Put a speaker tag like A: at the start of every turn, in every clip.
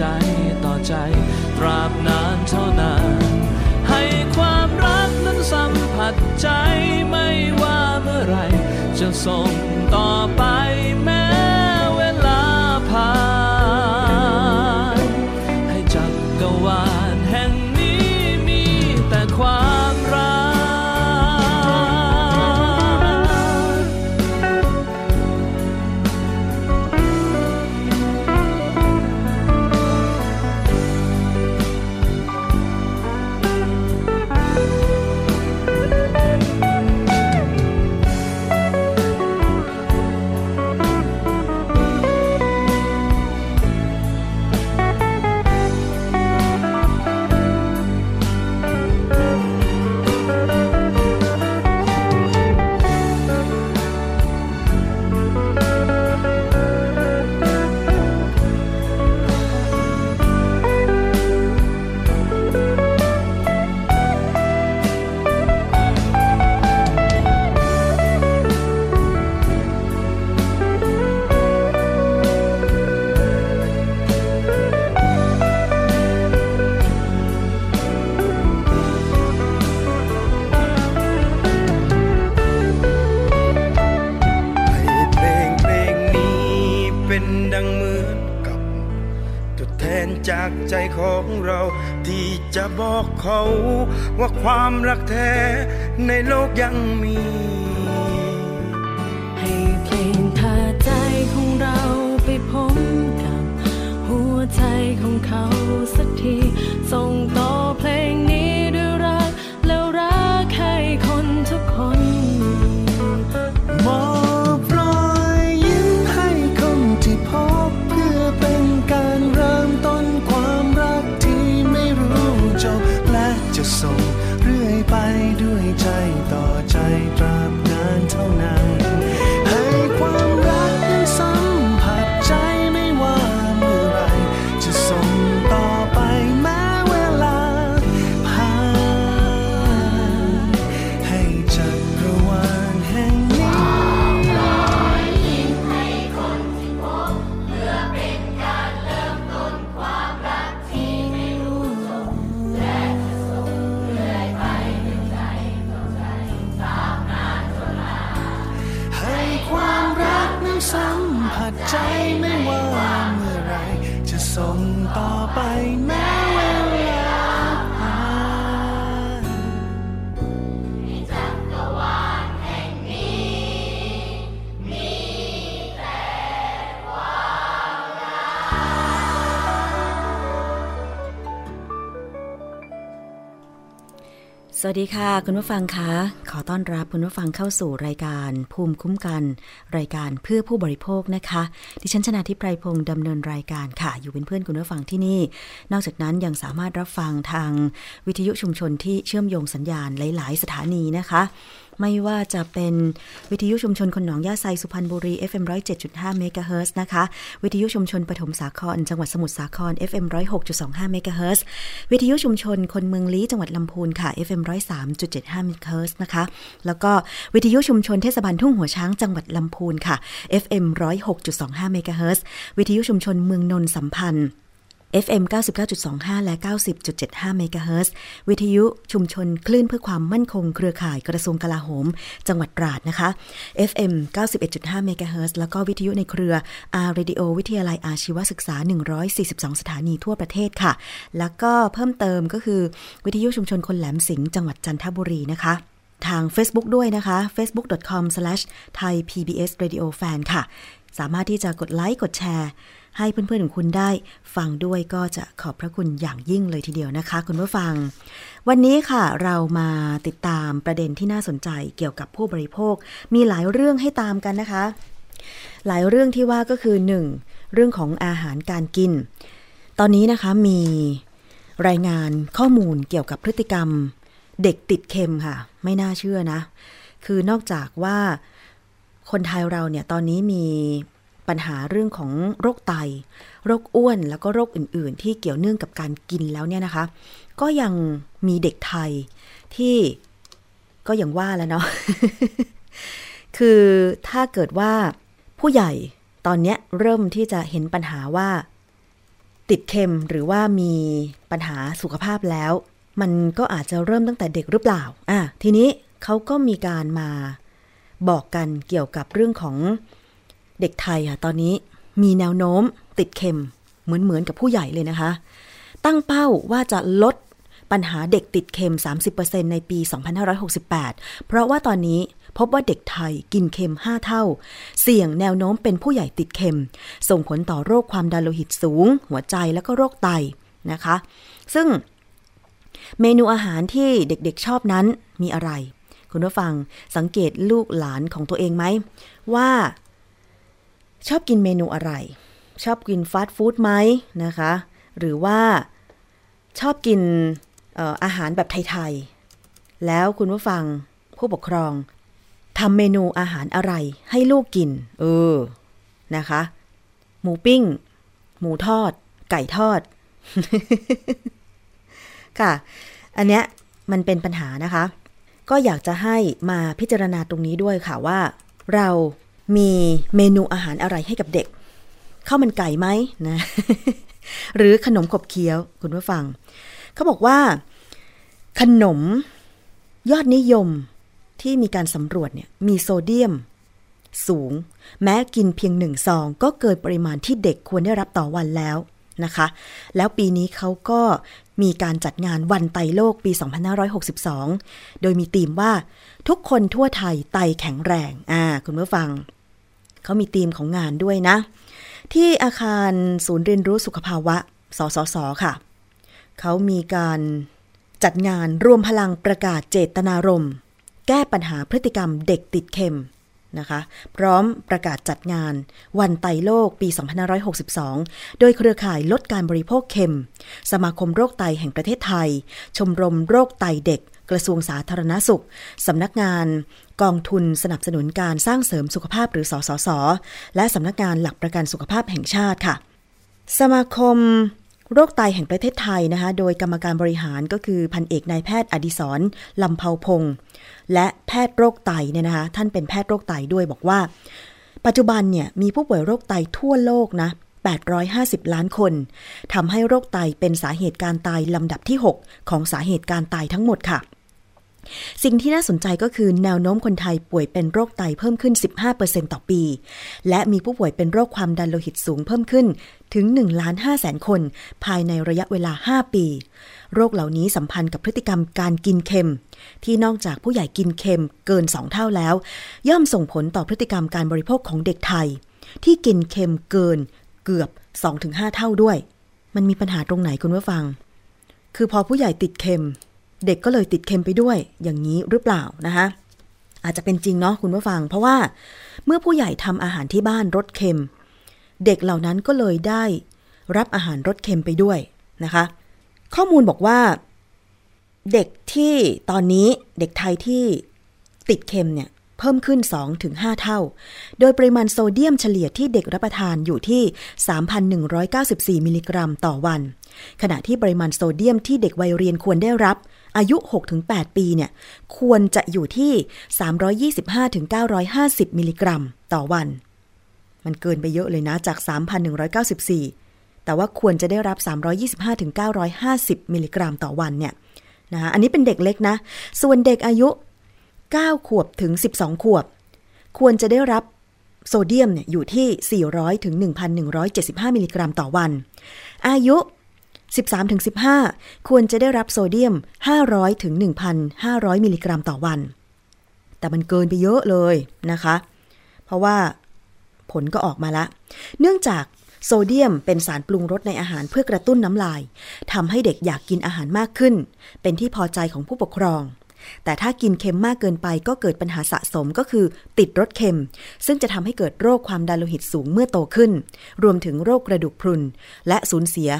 A: ใจต่อ
B: ใจ ตราบนานเท่านา
A: น ให้ความรักนั้นสัมผัสใจไม่ว่าเมื่อไรจะส่งต่อ ในโลกยังมี
C: สวัสดีค่ะ คุณผู้ฟังคะ ขอต้อนรับคุณผู้ฟังเข้าสู่รายการภูมิคุ้มกัน รายการเพื่อผู้บริโภคนะคะ ดิฉันชนะทิพไพรพงศ์ดำเนินรายการค่ะ อยู่เป็นเพื่อนคุณผู้ฟังที่นี่ นอกจากนั้นยังสามารถรับฟังทางวิทยุชุมชนที่เชื่อมโยงสัญญาณหลาย ๆ สถานีนะคะ ไม่ว่าจะเป็นวิทยุชุมชนคนหนองย่าไซสุพรรณบุรี FM 107.5เมกะเฮิรตซ์นะคะ วิทยุชุมชนปฐมสาคร จังหวัดสมุทรสาคร FM 106.25เมกะเฮิรตซ์วิทยุชุมชนคนเมืองลี้จังหวัดลำพูนค่ะ FM 103.75เมกะเฮิรตซ์นะคะ แล้วก็วิทยุชุมชนเทศบาลทุ่งหัวช้างจังหวัดลำพูนค่ะ FM 106.25เมกะเฮิรตซ์วิทยุชุมชนเมืองนนสัมพันธ์ FM 99.25 และ 90.75เมกะเฮิรตซ์วิทยุชุมชนคลื่นเพื่อความมั่นคงเครือข่ายกระทรวงกลาโหม จังหวัดตราดนะคะ FM 91.5เมกะเฮิรตซ์แล้วก็วิทยุในเครือ R Radio วิทยาลัยอาชีวศึกษา 142 สถานีทั่วประเทศค่ะ แล้วก็เพิ่มเติมก็คือวิทยุชุมชนคนแหลมสิงห์จังหวัดจันทบุรีนะคะทาง Facebook ด้วยนะคะ facebook.com/thaipbsradiofan ค่ะ สามารถที่จะกดไลค์ กดแชร์ ให้เพื่อนๆของคุณได้ฟังด้วยก็จะขอบพระคุณอย่างยิ่งเลยทีเดียวนะคะ คุณผู้ฟัง วันนี้ค่ะเรามาติดตามประเด็นที่น่าสนใจเกี่ยวกับผู้บริโภค มีหลายเรื่องให้ตามกันนะคะ หลายเรื่องที่ว่าก็คือ 1. เรื่องของอาหารการกิน ตอนนี้นะคะมีรายงานข้อมูลเกี่ยวกับพฤติกรรม เด็กติดเค็มค่ะ ไม่น่าเชื่อนะ คือนอกจากว่าคนไทยเราเนี่ยตอนนี้มี ปัญหาเรื่องของโรคไต โรคอ้วนแล้วก็โรคอื่น ๆ ที่เกี่ยวเนื่องกับการกินแล้วเนี่ยนะคะ ก็ยังมีเด็กไทยที่ก็อย่างว่าแล้วเนาะคือถ้าเกิดว่าผู้ใหญ่ตอนนี้เริ่มที่จะเห็นปัญหาว่า ติดเค็มหรือว่ามีปัญหาสุขภาพแล้ว มันก็อาจจะเริ่มตั้งแต่เด็กหรือเปล่าอะทีนี้เขาก็มีการมาบอกกันเกี่ยวกับเรื่องของ เด็กไทยค่ะตอนนี้มีแนวโน้มติดเค็มเหมือนเหมือนกับผู้ใหญ่เลยนะคะ ตั้งเป้าว่าจะลดปัญหาเด็กติดเค็ม 30%ในปี 2568 เพราะว่าตอนนี้พบว่าเด็กไทยกินเค็ม 5 เท่า เสี่ยงแนวโน้มเป็นผู้ใหญ่ติดเค็ม ส่งผลต่อโรคความดันโลหิตสูง หัวใจแล้วก็โรคไตนะคะ ซึ่งเมนูอาหารที่เด็กๆชอบนั้นมีอะไร คุณผู้ฟังสังเกตลูกหลานของตัวเองไหม ว่า ชอบกินเมนูอะไร ชอบกินฟาสต์ฟู้ดไหมนะคะ หรือว่าชอบกินอาหารแบบไทยๆ แล้วคุณผู้ฟังผู้ปกครองทำเมนูอาหารอะไรให้ลูกกิน เออ นะคะ หมูปิ้ง หมูทอด ไก่ทอด ค่ะ อันเนี้ยมันเป็นปัญหานะคะ ก็อยากจะให้มาพิจารณาตรงนี้ด้วยค่ะว่า เรา มีเมนูอาหารอะไรให้กับเด็กข้าวมันไก่ไหมนะ หรือขนมขบเคี้ยวคุณผู้ฟัง เขาบอกว่า ขนมยอดนิยมที่มีการสำรวจเนี่ยมีโซเดียม สูง แม้กินเพียงหนึ่งซอง ก็เกินปริมาณที่เด็กควรได้รับต่อวันแล้วนะคะ แล้วปีนี้เขาก็มีการจัดงานวันไตโลกปี 2562 โดยมีธีมว่าทุกคนทั่วไทยไตแข็งแรง อ่า คุณผู้ฟัง เขามีธีมของงานด้วยนะ ที่อาคารศูนย์เรียนรู้สุขภาวะ สสส ค่ะ เขามีการจัดงานรวมพลังประกาศเจตนารมณ์ แก้ปัญหาพฤติกรรมเด็กติดเค็มนะคะ พร้อมประกาศจัดงานวันไตโลกปี 2562 โดยเครือข่ายลดการบริโภคเค็ม สมาคมโรคไตแห่งประเทศไทย ชมรมโรคไตเด็ก กระทรวงสาธารณสุขสำนักงานกองทุนสนับสนุนการสร้างเสริมสุขภาพหรือสสส และสำนักงานหลักประกันสุขภาพแห่งชาติค่ะ สมาคมโรคไตแห่งประเทศไทยนะคะ โดยกรรมการบริหารก็คือพันเอกนายแพทย์อดิศรลำเภาพงศ์และแพทย์โรคไตเนี่ยนะคะ ท่านเป็นแพทย์โรคไตด้วยบอกว่า ปัจจุบันเนี่ยมีผู้ป่วยโรคไตทั่วโลกนะ 850 ล้านคน ทำให้โรคไตเป็นสาเหตุการตายลำดับที่ 6 ของสาเหตุการตายทั้งหมดค่ะ สิ่งที่น่าสนใจก็คือแนวโน้มคนไทยป่วยเป็นโรคไตเพิ่มขึ้น 15%ต่อปี และมีผู้ป่วยเป็นโรคความดันโลหิตสูงเพิ่มขึ้นถึง1ล้าน5แสนคน ภายในระยะเวลา 5 ปี โรคเหล่านี้สัมพันธ์กับพฤติกรรมการกินเค็ม ที่นอกจากผู้ใหญ่กินเค็มเกิน 2 เท่าแล้ว ย่อมส่งผลต่อพฤติกรรมการบริโภคของเด็กไทย ที่กินเค็มเกินเกือบ 2-5 เท่าด้วย มันมีปัญหาตรงไหนคุณผู้ฟัง คือพอผู้ใหญ่ติดเค็ม เด็กก็เลยติดเค็มไปด้วยอย่างนี้หรือเปล่านะคะอาจจะเป็นจริงเนาะคุณผู้ฟัง เพราะว่าเมื่อผู้ใหญ่ทำอาหารที่บ้านรสเค็ม เด็กเหล่านั้นก็เลยได้รับอาหารรสเค็มไปด้วยนะคะ ข้อมูลบอกว่า เด็กที่ตอนนี้เด็กไทยที่ติดเค็มเนี่ยเพิ่มขึ้น 2-5 เท่า โดยปริมาณโซเดียมเฉลี่ยที่เด็กรับประทานอยู่ที่ 3,194 มิลลิกรัมต่อวัน ขณะที่ปริมาณโซเดียมที่เด็กวัยเรียนควรได้รับ อายุ 6-8 ปีเนี่ยควรจะอยู่ที่ 325-950 มิลลิกรัมต่อวัน มันเกินไปเยอะเลยนะจาก 3,194 แต่ว่าควรจะได้รับ 325-950 มิลลิกรัมต่อวันเนี่ยนะอันนี้เป็นเด็กเล็กนะ ส่วนเด็กอายุ 9 ขวบถึง 12 ขวบ ควรจะได้รับโซเดียมเนี่ยอยู่ที่ 400ถึง1,175 มิลลิกรัมต่อวัน อายุ 13ถึง15 ควรจะได้รับโซเดียม 500ถึง1,500 มิลลิกรัมต่อวัน แต่มันเกินไปเยอะเลยนะคะ เพราะว่าผลก็ออกมาละ เนื่องจากโซเดียมเป็นสารปรุงรสในอาหารเพื่อกระตุ้นน้ำลายทำให้เด็กอยากกินอาหารมากขึ้น เป็นที่พอใจของผู้ปกครอง แต่ถ้ากินเค็มมากเกินไปก็เกิดปัญหาสะสมก็คือ ติดรสเค็ม ซึ่งจะทำให้เกิดโรคความดันโลหิตสูงเมื่อโตขึ้น รวมถึงโรคกระดูกพรุน และสูญเสีย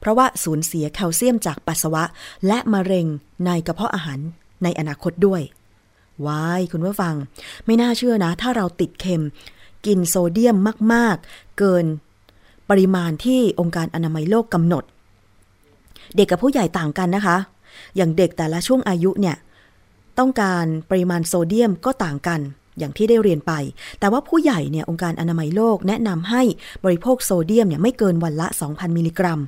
C: เพราะว่าสูญเสียแคลเซียมจากปัสสาวะ และมะเร็งในกระเพาะอาหารในอนาคตด้วยว้ายคุณผู้ฟัง ไม่น่าเชื่อนะ ถ้าเราติดเค็ม กินโซเดียมมาก ๆ เกิน ปริมาณที่องค์การอนามัยโลกกำหนด เด็กกับผู้ใหญ่ต่างกันนะคะ อย่างเด็กแต่ละช่วงอายุเนี่ย ต้องการปริมาณโซเดียมก็ต่างกันอย่างที่ได้เรียนไป แต่ว่าผู้ใหญ่เนี่ยองค์การอนามัยโลกแนะนำให้บริโภคโซเดียมเนี่ยไม่เกินวันละ 2,000 มิลลิกรัม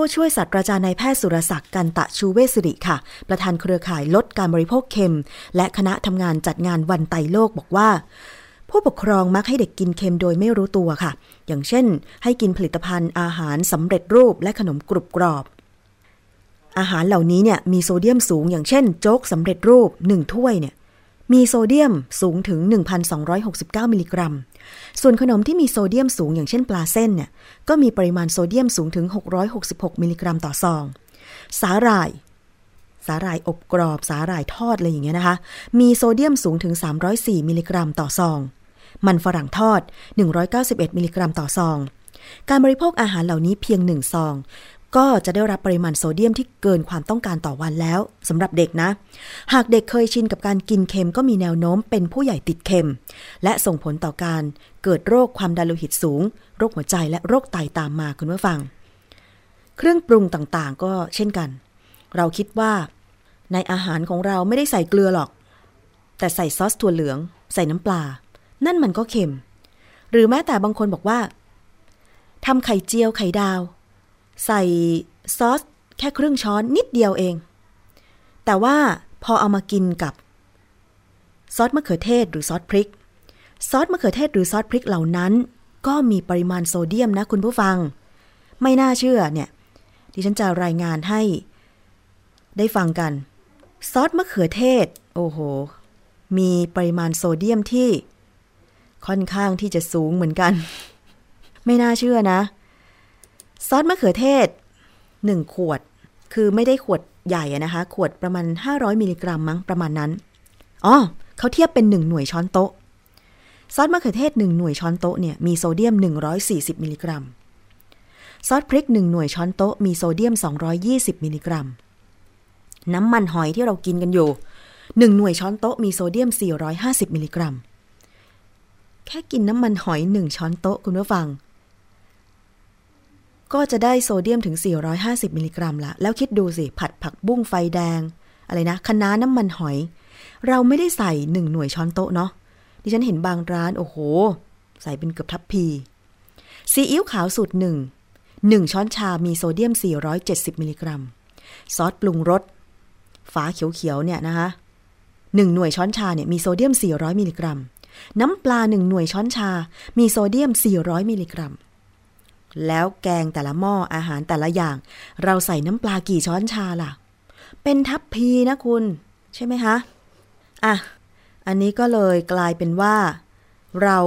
C: ผู้ช่วยศาสตราจารย์นายแพทย์สุรศักดิ์กันตะชูเวสสิริค่ะ ประธานเครือข่ายลดการบริโภคเค็ม และคณะทำงานจัดงานวันไตโลกบอกว่า ผู้ปกครองมักให้เด็กกินเค็มโดยไม่รู้ตัวค่ะ อย่างเช่น ให้กินผลิตภัณฑ์อาหารสำเร็จรูปและขนมกรุบกรอบอาหารเหล่านี้เนี่ยมีโซเดียมสูงอย่างเช่น โจ๊กสำเร็จรูป 1 ถ้วยเนี่ยมีโซเดียมสูงถึง 1,269 มิลลิกรัม ส่วนขนมที่มีโซเดียมสูงอย่างเช่นปลาเส้นเนี่ยก็มีปริมาณโซเดียมสูงถึง 666 มิลลิกรัมต่อซอง สาหร่าย สาหร่ายอบกรอบ สาหร่ายทอดอะไรอย่างเงี้ยนะคะ มีโซเดียมสูงถึง 304 มิลลิกรัมต่อซอง มันฝรั่งทอด 191 มิลลิกรัมต่อซอง การบริโภคอาหารเหล่านี้เพียงหนึ่งซอง ก็จะได้รับปริมาณโซเดียมที่เกินความต้องการต่อวันแล้วสำหรับเด็กนะ หากเด็กเคยชินกับการกินเค็มก็มีแนวโน้มเป็นผู้ใหญ่ติดเค็ม และส่งผลต่อการเกิดโรคความดันโลหิตสูง โรคหัวใจและโรคไตตามมาคุณผู้ฟัง เครื่องปรุงต่างๆ ก็เช่นกัน เราคิดว่า ในอาหารของเราไม่ได้ใส่เกลือหรอก แต่ใส่ซอสถั่วเหลือง ใส่น้ำปลา นั่นมันก็เค็ม หรือแม้แต่บางคนบอกว่าทำไข่เจียวไข่ดาว ใส่ซอสแค่ครึ่งช้อนนิดเดียวเอง แต่ว่าพอเอามากินกับ ซอสมะเขือเทศหรือซอสพริก ซอสมะเขือเทศหรือซอสพริกเหล่านั้น ก็มีปริมาณโซเดียมนะคุณผู้ฟัง ไม่น่าเชื่อเนี่ย ดิฉันจะรายงานให้ ได้ฟังกัน ซอสมะเขือเทศ โอ้โห มีปริมาณโซเดียมที่ ค่อนข้างที่จะสูงเหมือนกัน ไม่น่าเชื่อนะ ซอสมะเขือเทศ 1 ขวด คือไม่ได้ขวดใหญ่นะคะ ขวดประมาณ 500มิลลิกรัมมั้งประมาณนั้น อ๋อเขาเทียบเป็น 1 หน่วยช้อนโต๊ะ ซอสมะเขือเทศ 1 หน่วยช้อนโต๊ะเนี่ยมีโซเดียม 140มิลลิกรัม ซอสพริก 1 หน่วยช้อนโต๊ะมีโซเดียม 220มิลลิกรัม น้ำมันหอยที่เรากินกันอยู่ 1 หน่วยช้อนโต๊ะมีโซเดียม 450มิลลิกรัม แค่กินน้ำมันหอย 1 ช้อนโต๊ะคุณผู้ฟัง ก็จะได้โซเดียมถึง 450 มิลลิกรัมละ แล้วคิดดูสิ ผัดผักบุ้งไฟแดง อะไรนะคะน้าน้ำมันหอย เราไม่ได้ใส่1หน่วยช้อนโต๊ะเนาะ ดิฉันเห็นบางร้าน โอ้โห ใส่เป็นเกือบทัพพี ซีอิ๊วขาวสูตรหนึ่ง1ช้อนชามีโซเดียม 470 มิลลิกรัม ซอสปรุงรส ฝาเขียวๆ เนี่ยนะคะหนึ่งหน่วยช้อนชาเนี่ยมีโซเดียม 400 มิลลิกรัม น้ำปลาหนึ่งหน่วยช้อนชา มีโซเดียม 400 มิลลิกรัม แล้วแกงแต่ละหม้ออาหารแต่ละอย่าง เราใส่น้ำปลากี่ช้อนชาล่ะ เป็นทัพพีนะคุณ ใช่ไหมคะ อะ อันนี้ก็เลยกลายเป็นว่า เรา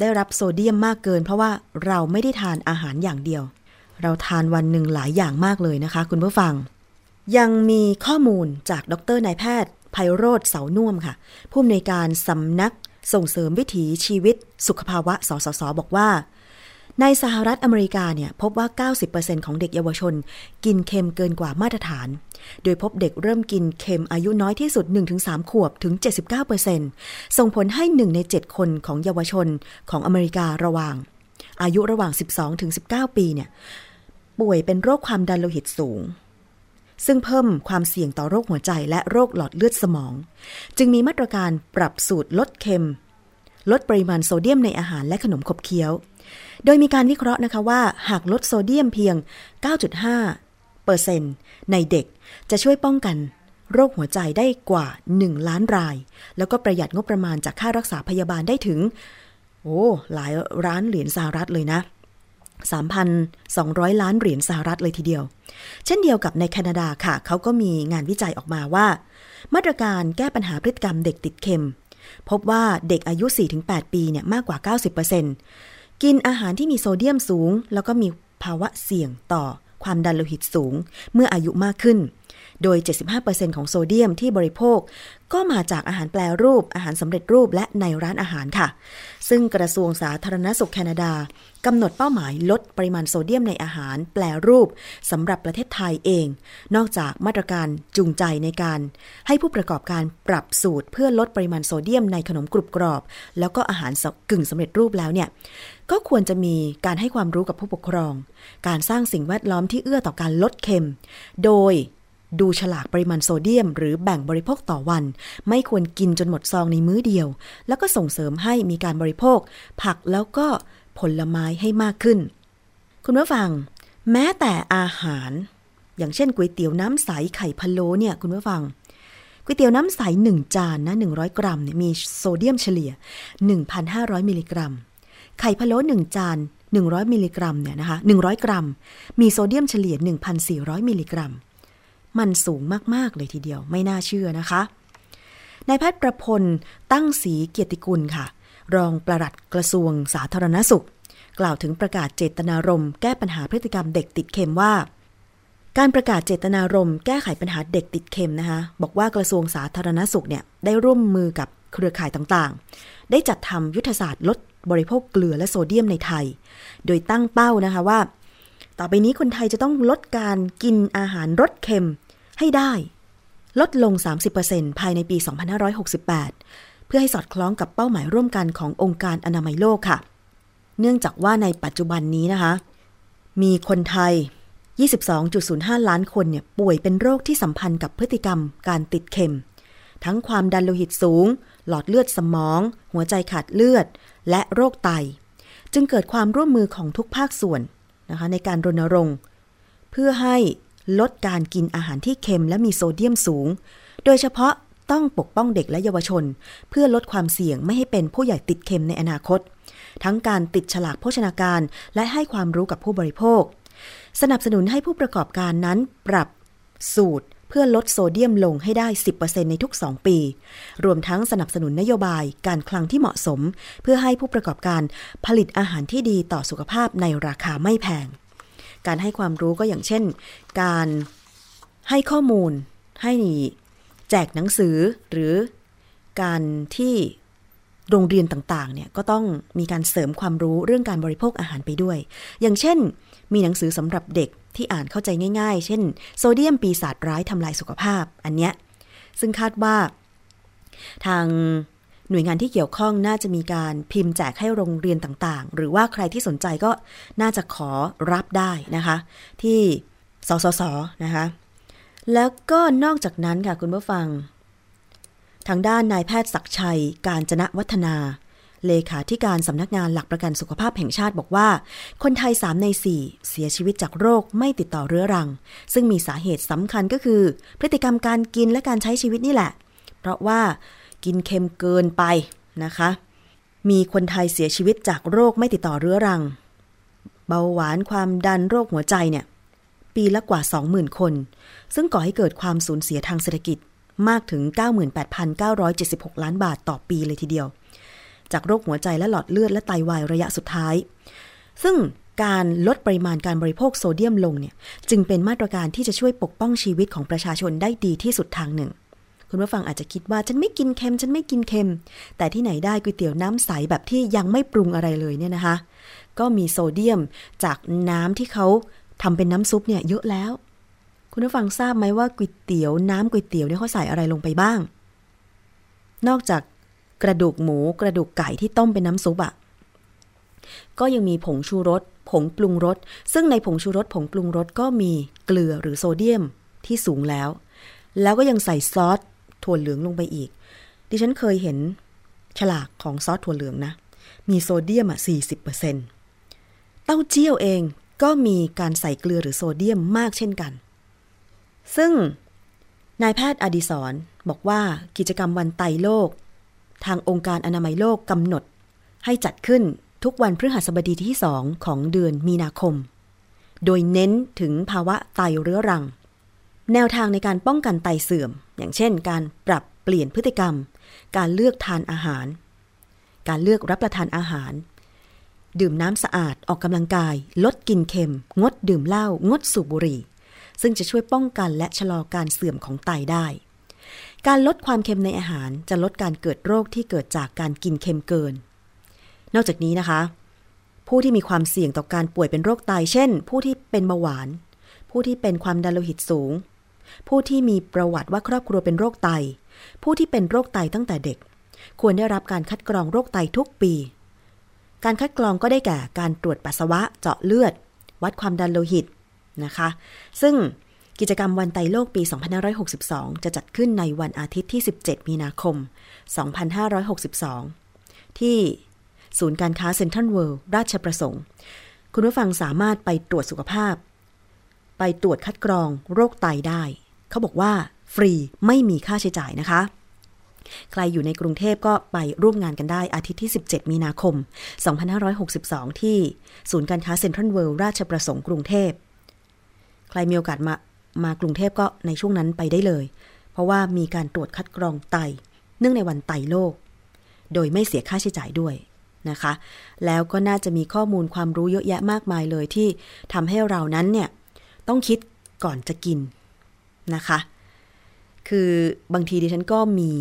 C: ได้รับโซเดียมมากเกิน เพราะว่าเราไม่ได้ทานอาหารอย่างเดียว เราทานวันหนึ่งหลายอย่างมากเลยนะคะ คุณผู้ฟัง ยังมีข้อมูลจากดรนายแพทย์ ไพโรธเสานุ่มค่ะ ผู้อำนวยการสำนักส่งเสริมวิถีชีวิต สุขภาวะสสสบอกว่า ในสหรัฐอเมริกาเนี่ยพบว่า 90%ของเด็กเยาวชน กินเค็มเกินกว่ามาตรฐาน โดยพบเด็กเริ่มกินเค็มอายุน้อยที่สุด 1-3 ขวบถึง 79%ส่งผลให้ 1 ใน 7 คนของเยาวชนของอเมริการะหว่าง อายุระหว่าง 12-19 ปีเนี่ยป่วยเป็นโรคความดันโลหิตสูง ซึ่งเพิ่มความเสี่ยงต่อโรคหัวใจและโรคหลอดเลือดสมอง จึงมีมาตรการปรับสูตรลดเค็ม ลดปริมาณโซเดียมในอาหารและขนมขบเคี้ยว โดยมีการวิเคราะห์นะคะว่า หากลดโซเดียมเพียง 9.5เปอร์เซ็นต์ในเด็กจะช่วยป้องกันโรคหัวใจได้กว่า 1 ล้านราย แล้วก็ประหยัดงบประมาณจากค่ารักษาพยาบาลได้ถึง โอ้ หลายล้านเหรียญสหรัฐเลยนะ 3,200 ล้านเหรียญสหรัฐเลยทีเดียว เช่นเดียวกับในแคนาดาค่ะ เขาก็มีงานวิจัยออกมาว่า มาตรการแก้ปัญหาพฤติกรรมเด็กติดเค็ม พบว่าเด็กอายุ 4-8 ปีเนี่ยมากกว่า 90% กินอาหารที่มีโซเดียมสูง แล้วก็มีภาวะเสี่ยงต่อความดันโลหิตสูง เมื่ออายุมากขึ้น โดย 75%ของโซเดียมที่บริโภค ก็มาจากอาหารแปลรูป อาหารสำเร็จรูปและในร้านอาหารค่ะ ซึ่งกระทรวงสาธารณสุขแคนาดากำหนดเป้าหมายลดปริมาณโซเดียมในอาหารแปลรูปสำหรับประเทศไทยเอง นอกจากมาตรการจูงใจในการ ให้ผู้ประกอบการปรับสูตร เพื่อลดปริมาณโซเดียมในขนมกรุบกรอบ แล้วก็อาหารกึ่งสำเร็จรูปแล้วเนี่ยก็ควรจะมีการให้ความรู้กับผู้ปกครอง การสร้างสิ่งแวดล้อมที่เอื้อต่อการลดเค็ม โดย ดูฉลากปริมาณโซเดียม หรือแบ่งบริโภคต่อวัน ไม่ควรกินจนหมดซองในมื้อเดียว แล้วก็ส่งเสริมให้มีการบริโภค ผักแล้วก็ผลไม้ให้มากขึ้น คุณผู้ฟัง แม้แต่อาหาร อย่างเช่นก๋วยเตี๋ยวน้ำใสไข่พะโล้เนี่ยคุณผู้ฟังก๋วยเตี๋ยวน้ำใสหนึ่งจานนะ100 กรัมเนี่ยมีโซเดียมเฉลี่ย 1,500 มิลลิกรัม ไข่พะโล้หนึ่งจาน 100 มิลลิกรัมเนี่ยนะคะ100 กรัม มีโซเดียมเฉลี่ย 1,400 มิลลิกรัม มันสูงมาก ๆ เลยทีเดียวไม่น่าเชื่อนะคะนายแพทย์ประพลตั้งศรีเกียรติกุลค่ะ รองปลัดกระทรวงสาธารณสุข กล่าวถึงประกาศเจตนารมณ์แก้ปัญหาพฤติกรรมเด็กติดเค็มว่า การประกาศเจตนารมณ์แก้ไขปัญหาเด็กติดเค็มนะคะ บอกว่ากระทรวงสาธารณสุขเนี่ยได้ร่วมมือกับเครือข่ายต่างๆ ได้จัดทำยุทธศาสตร์ลดบริโภคเกลือและโซเดียมในไทย โดยตั้งเป้านะคะว่า ต่อไปนี้คนไทยจะต้องลดการกินอาหารรสเค็ม ให้ได้ ลดลง 30%ภายในปี 2568 เพื่อให้สอดคล้องกับเป้าหมายร่วมกันขององค์การอนามัยโลกค่ะ เนื่องจากว่าในปัจจุบันนี้นะคะ มีคนไทย 22.05 ล้านคนเนี่ยป่วยเป็นโรคที่สัมพันธ์กับพฤติกรรมการติดเค็ม ทั้งความดันโลหิตสูง หลอดเลือดสมอง หัวใจขาดเลือด และโรคไต จึงเกิดความร่วมมือของทุกภาคส่วนนะคะในการรณรงค์ เพื่อให้ ลดการกินอาหารที่เค็มและมีโซเดียมสูง โดยเฉพาะต้องปกป้องเด็กและเยาวชน เพื่อลดความเสี่ยงไม่ให้เป็นผู้ใหญ่ติดเค็มในอนาคต ทั้งการติดฉลากโภชนาการ และให้ความรู้กับผู้บริโภค สนับสนุนให้ผู้ประกอบการนั้นปรับสูตรเพื่อลดโซเดียมลงให้ได้ 10%ในทุก 2 ปี รวมทั้งสนับสนุนนโยบายการคลังที่เหมาะสม เพื่อให้ผู้ประกอบการผลิตอาหารที่ดีต่อสุขภาพในราคาไม่แพง การให้ความรู้ก็อย่างเช่น การให้ข้อมูล ให้แจกหนังสือหรือการที่โรงเรียนต่างๆ เนี่ยก็ต้องมีการเสริมความรู้เรื่องการบริโภคอาหารไปด้วย อย่างเช่น มีหนังสือสำหรับเด็กที่อ่านเข้าใจง่าย ๆ เช่น โซเดียมปีศาจร้ายทำลายสุขภาพ อันเนี้ยซึ่งคาดว่า ทาง หน่วยงานที่เกี่ยวข้องน่าจะมีการพิมพ์แจกให้โรงเรียนต่างๆ หรือว่าใครที่สนใจก็น่าจะขอรับได้นะคะ ที่สสสนะคะ แล้วก็นอกจากนั้นค่ะคุณผู้ฟัง ทางด้านนายแพทย์ศักชัย การจนะวัฒนาเลขาธิการสำนักงานหลักประกันสุขภาพแห่งชาติบอกว่า คนไทย 3 ใน 4 เสียชีวิตจากโรคไม่ติดต่อเรื้อรัง ซึ่งมีสาเหตุสำคัญก็คือ พฤติกรรมการกินและการใช้ชีวิตนี่แหละ เพราะว่า กินเค็มเกินไปนะคะ มีคนไทยเสียชีวิตจากโรคไม่ติดต่อเรื้อรัง เบาหวานความดันโรคหัวใจเนี่ยปีละกว่า 20,000 คน ซึ่งก่อให้เกิดความสูญเสียทางเศรษฐกิจมากถึง 98,976 ล้านบาทต่อปีเลยทีเดียว จากโรคหัวใจและหลอดเลือดและไตาวายระยะสุดท้าย ซึ่งการลดปริมาณการบริโภคโซเดียมลงเนี่ย จึงเป็นมาตรการที่จะช่วยปกป้องชีวิตของประชาชนได้ดีที่สุดทางหนึ่ง คุณผู้ฟังอาจจะคิดว่าฉันไม่กินเค็มฉันไม่กินเค็ม แต่ที่ไหนได้ก๋วยเตี๋ยวน้ำใสแบบที่ยังไม่ปรุงอะไรเลยเนี่ยนะคะ ก็มีโซเดียมจากน้ำที่เขาทำเป็นน้ำซุปเนี่ยเยอะแล้ว คุณผู้ฟังทราบไหมว่าก๋วยเตี๋ยวน้ำก๋วยเตี๋ยวเนี่ยเขาใส่อะไรลงไปบ้าง นอกจากกระดูกหมูกระดูกไก่ที่ต้มเป็นน้ำซุปอะ่ะก็ยังมีผงชูรสผงปรุงรสซึ่งในผงชูรสผงปรุงรสก็มีเกลือหรือโซเดียมที่สูงแล้ว แล้วก็ยังใส่ซอส ถั่วเหลืองลงไปอีก ดิฉันเคยเห็นฉลากของซอสถั่วเหลืองนะ มีโซเดียมอะ40%เต้าเจี้ยวเองก็มีการใส่เกลือหรือโซเดียมมากเช่นกัน ซึ่งนายแพทย์อดิศรบอกว่ากิจกรรมวันไตโลก ทางองค์การอนามัยโลกกำหนด ให้จัดขึ้นทุกวันพฤหัสบดีที่สองของเดือนมีนาคม โดยเน้นถึงภาวะไตเรื้อรัง แนวทางในการป้องกันไตเสื่อม อย่างเช่น การปรับเปลี่ยนพฤติกรรม การเลือกทานอาหาร การเลือกรับประทานอาหาร ดื่มน้ำสะอาดออกกำลังกาย ลดกินเค็ม งดดื่มเหล้างดสูบบุหรี่ ซึ่งจะช่วยป้องกันและชะลอการเสื่อมของไตได้ การลดความเค็มในอาหารจะลดการเกิดโรคที่เกิดจากการกินเค็มเกิน นอกจากนี้นะคะ ผู้ที่มีความเสี่ยงต่อการป่วยเป็นโรคไตเช่น ผู้ที่เป็นเบาหวานผู้ที่เป็นความดันโลหิตสูง ผู้ที่มีประวัติว่าครอบครัวเป็นโรคไต ผู้ที่เป็นโรคไตตั้งแต่เด็ก ควรได้รับการคัดกรองโรคไตทุกปี การคัดกรองก็ได้แก่การตรวจปัสสาวะ เจาะเลือด วัดความดันโลหิตนะคะ ซึ่งกิจกรรมวันไตโลกปี 2562 จะจัดขึ้นในวันอาทิตย์ที่ 17 มีนาคม 2562 ที่ศูนย์การค้าเซ็นทรัลเวิลด์ราชประสงค์ คุณผู้ฟังสามารถไปตรวจสุขภาพ ไปตรวจคัดกรองโรคไตได้ เขาบอกว่าฟรีไม่มีค่าใช้จ่ายนะคะ ใครอยู่ในกรุงเทพก็ไปร่วมงานกันได้อาทิตย์ที่ 17 มีนาคม 2562 ที่ศูนย์การค้าเซ็นทรัลเวิลด์ราชประสงค์กรุงเทพ ใครมีโอกาสมามากรุงเทพก็ในช่วงนั้นไปได้เลย เพราะว่ามีการตรวจคัดกรองไต เนื่องในวันไตโลก โดยไม่เสียค่าใช้จ่ายด้วยนะคะ แล้วก็น่าจะมีข้อมูลความรู้เยอะแยะมากมายเลยที่ทำให้เรานั้นเนี่ย ต้องคิดก่อนจะกินนะคะ คือบางทีดิฉันก็มี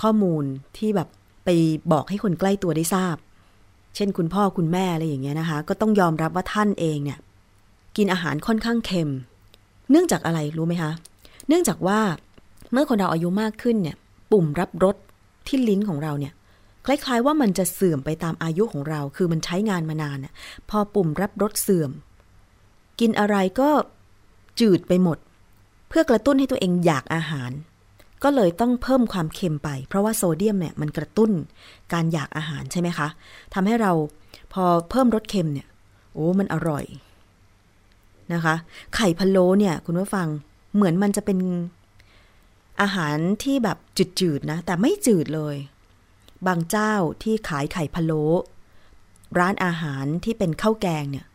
C: ข้อมูลที่แบบไปบอกให้คนใกล้ตัวได้ทราบ เช่นคุณพ่อคุณแม่อะไรอย่างเงี้ยนะคะ ก็ต้องยอมรับว่าท่านเองเนี่ย กินอาหารค่อนข้างเค็ม เนื่องจากอะไรรู้ไหมคะ เนื่องจากว่าเมื่อคนเราอายุมากขึ้นเนี่ย ปุ่มรับรสที่ลิ้นของเราเนี่ย คล้าย ๆ ว่ามันจะเสื่อมไปตามอายุของเรา คือมันใช้งานมานานน่ะพอปุ่มรับรสเสื่อม กินอะไรก็จืดไปหมด เพื่อกระตุ้นให้ตัวเองอยากอาหาร ก็เลยต้องเพิ่มความเค็มไป เพราะว่าโซเดียมเนี่ยมันกระตุ้นการอยากอาหารใช่ไหมคะทำให้เราพอเพิ่มรสเค็มเนี่ย โอ้มันอร่อยนะคะ ไข่พะโล้เนี่ย คุณผู้ฟังเหมือนมันจะเป็นอาหารที่แบบจืดๆนะ แต่ไม่จืดเลย บางเจ้าที่ขายไข่พะโล้ร้านอาหารที่เป็นข้าวแกงเนี่ย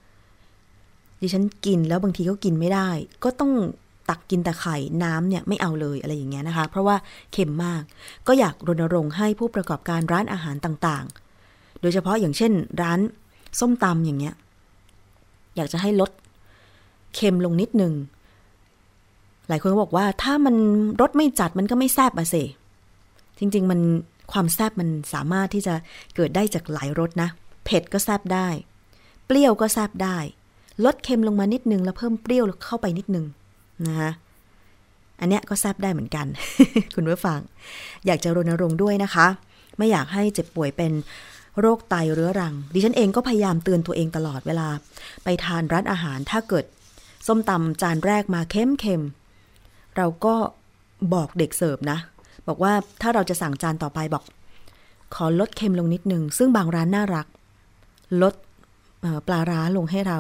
C: ดิฉันกินแล้วบางทีก็กินไม่ได้ ก็ต้องตักกินแต่ไข่น้ำเนี่ยไม่เอาเลยอะไรอย่างเงี้ยนะคะ เพราะว่าเค็มมาก ก็อยากรณรงค์ให้ผู้ประกอบการร้านอาหารต่างๆ โดยเฉพาะอย่างเช่น ร้านส้มตำอย่างเงี้ย อยากจะให้ลดเค็มลงนิดนึง หลายคนก็บอกว่าถ้ามันรสไม่จัดมันก็ไม่แซบอะเสจริง ๆ มันความแซบมันสามารถที่จะเกิดได้จากหลายรสนะ เผ็ดก็แซบได้ เปรี้ยวก็แซบได้ ลดเค็มลงมานิดนึงแล้วเพิ่มเปรี้ยวเข้าไปนิดนึงนะคะอันเนี้ยก็แซบได้เหมือนกัน คุณผู้ฟัง อยากจะรณรงค์ด้วยนะคะ ไม่อยากให้เจ็บป่วยเป็นโรคไตเรื้อรัง ดิฉันเองก็พยายามเตือนตัวเองตลอดเวลา ไปทานร้านอาหารถ้าเกิด ส้มตำจานแรกมาเค็มเค็มเราก็บอกเด็กเสิร์ฟนะ บอกว่าถ้าเราจะสั่งจานต่อไปบอก ขอลดเค็มลงนิดนึง ซึ่งบางร้านน่ารัก ลด ปลาร้าลงให้เรา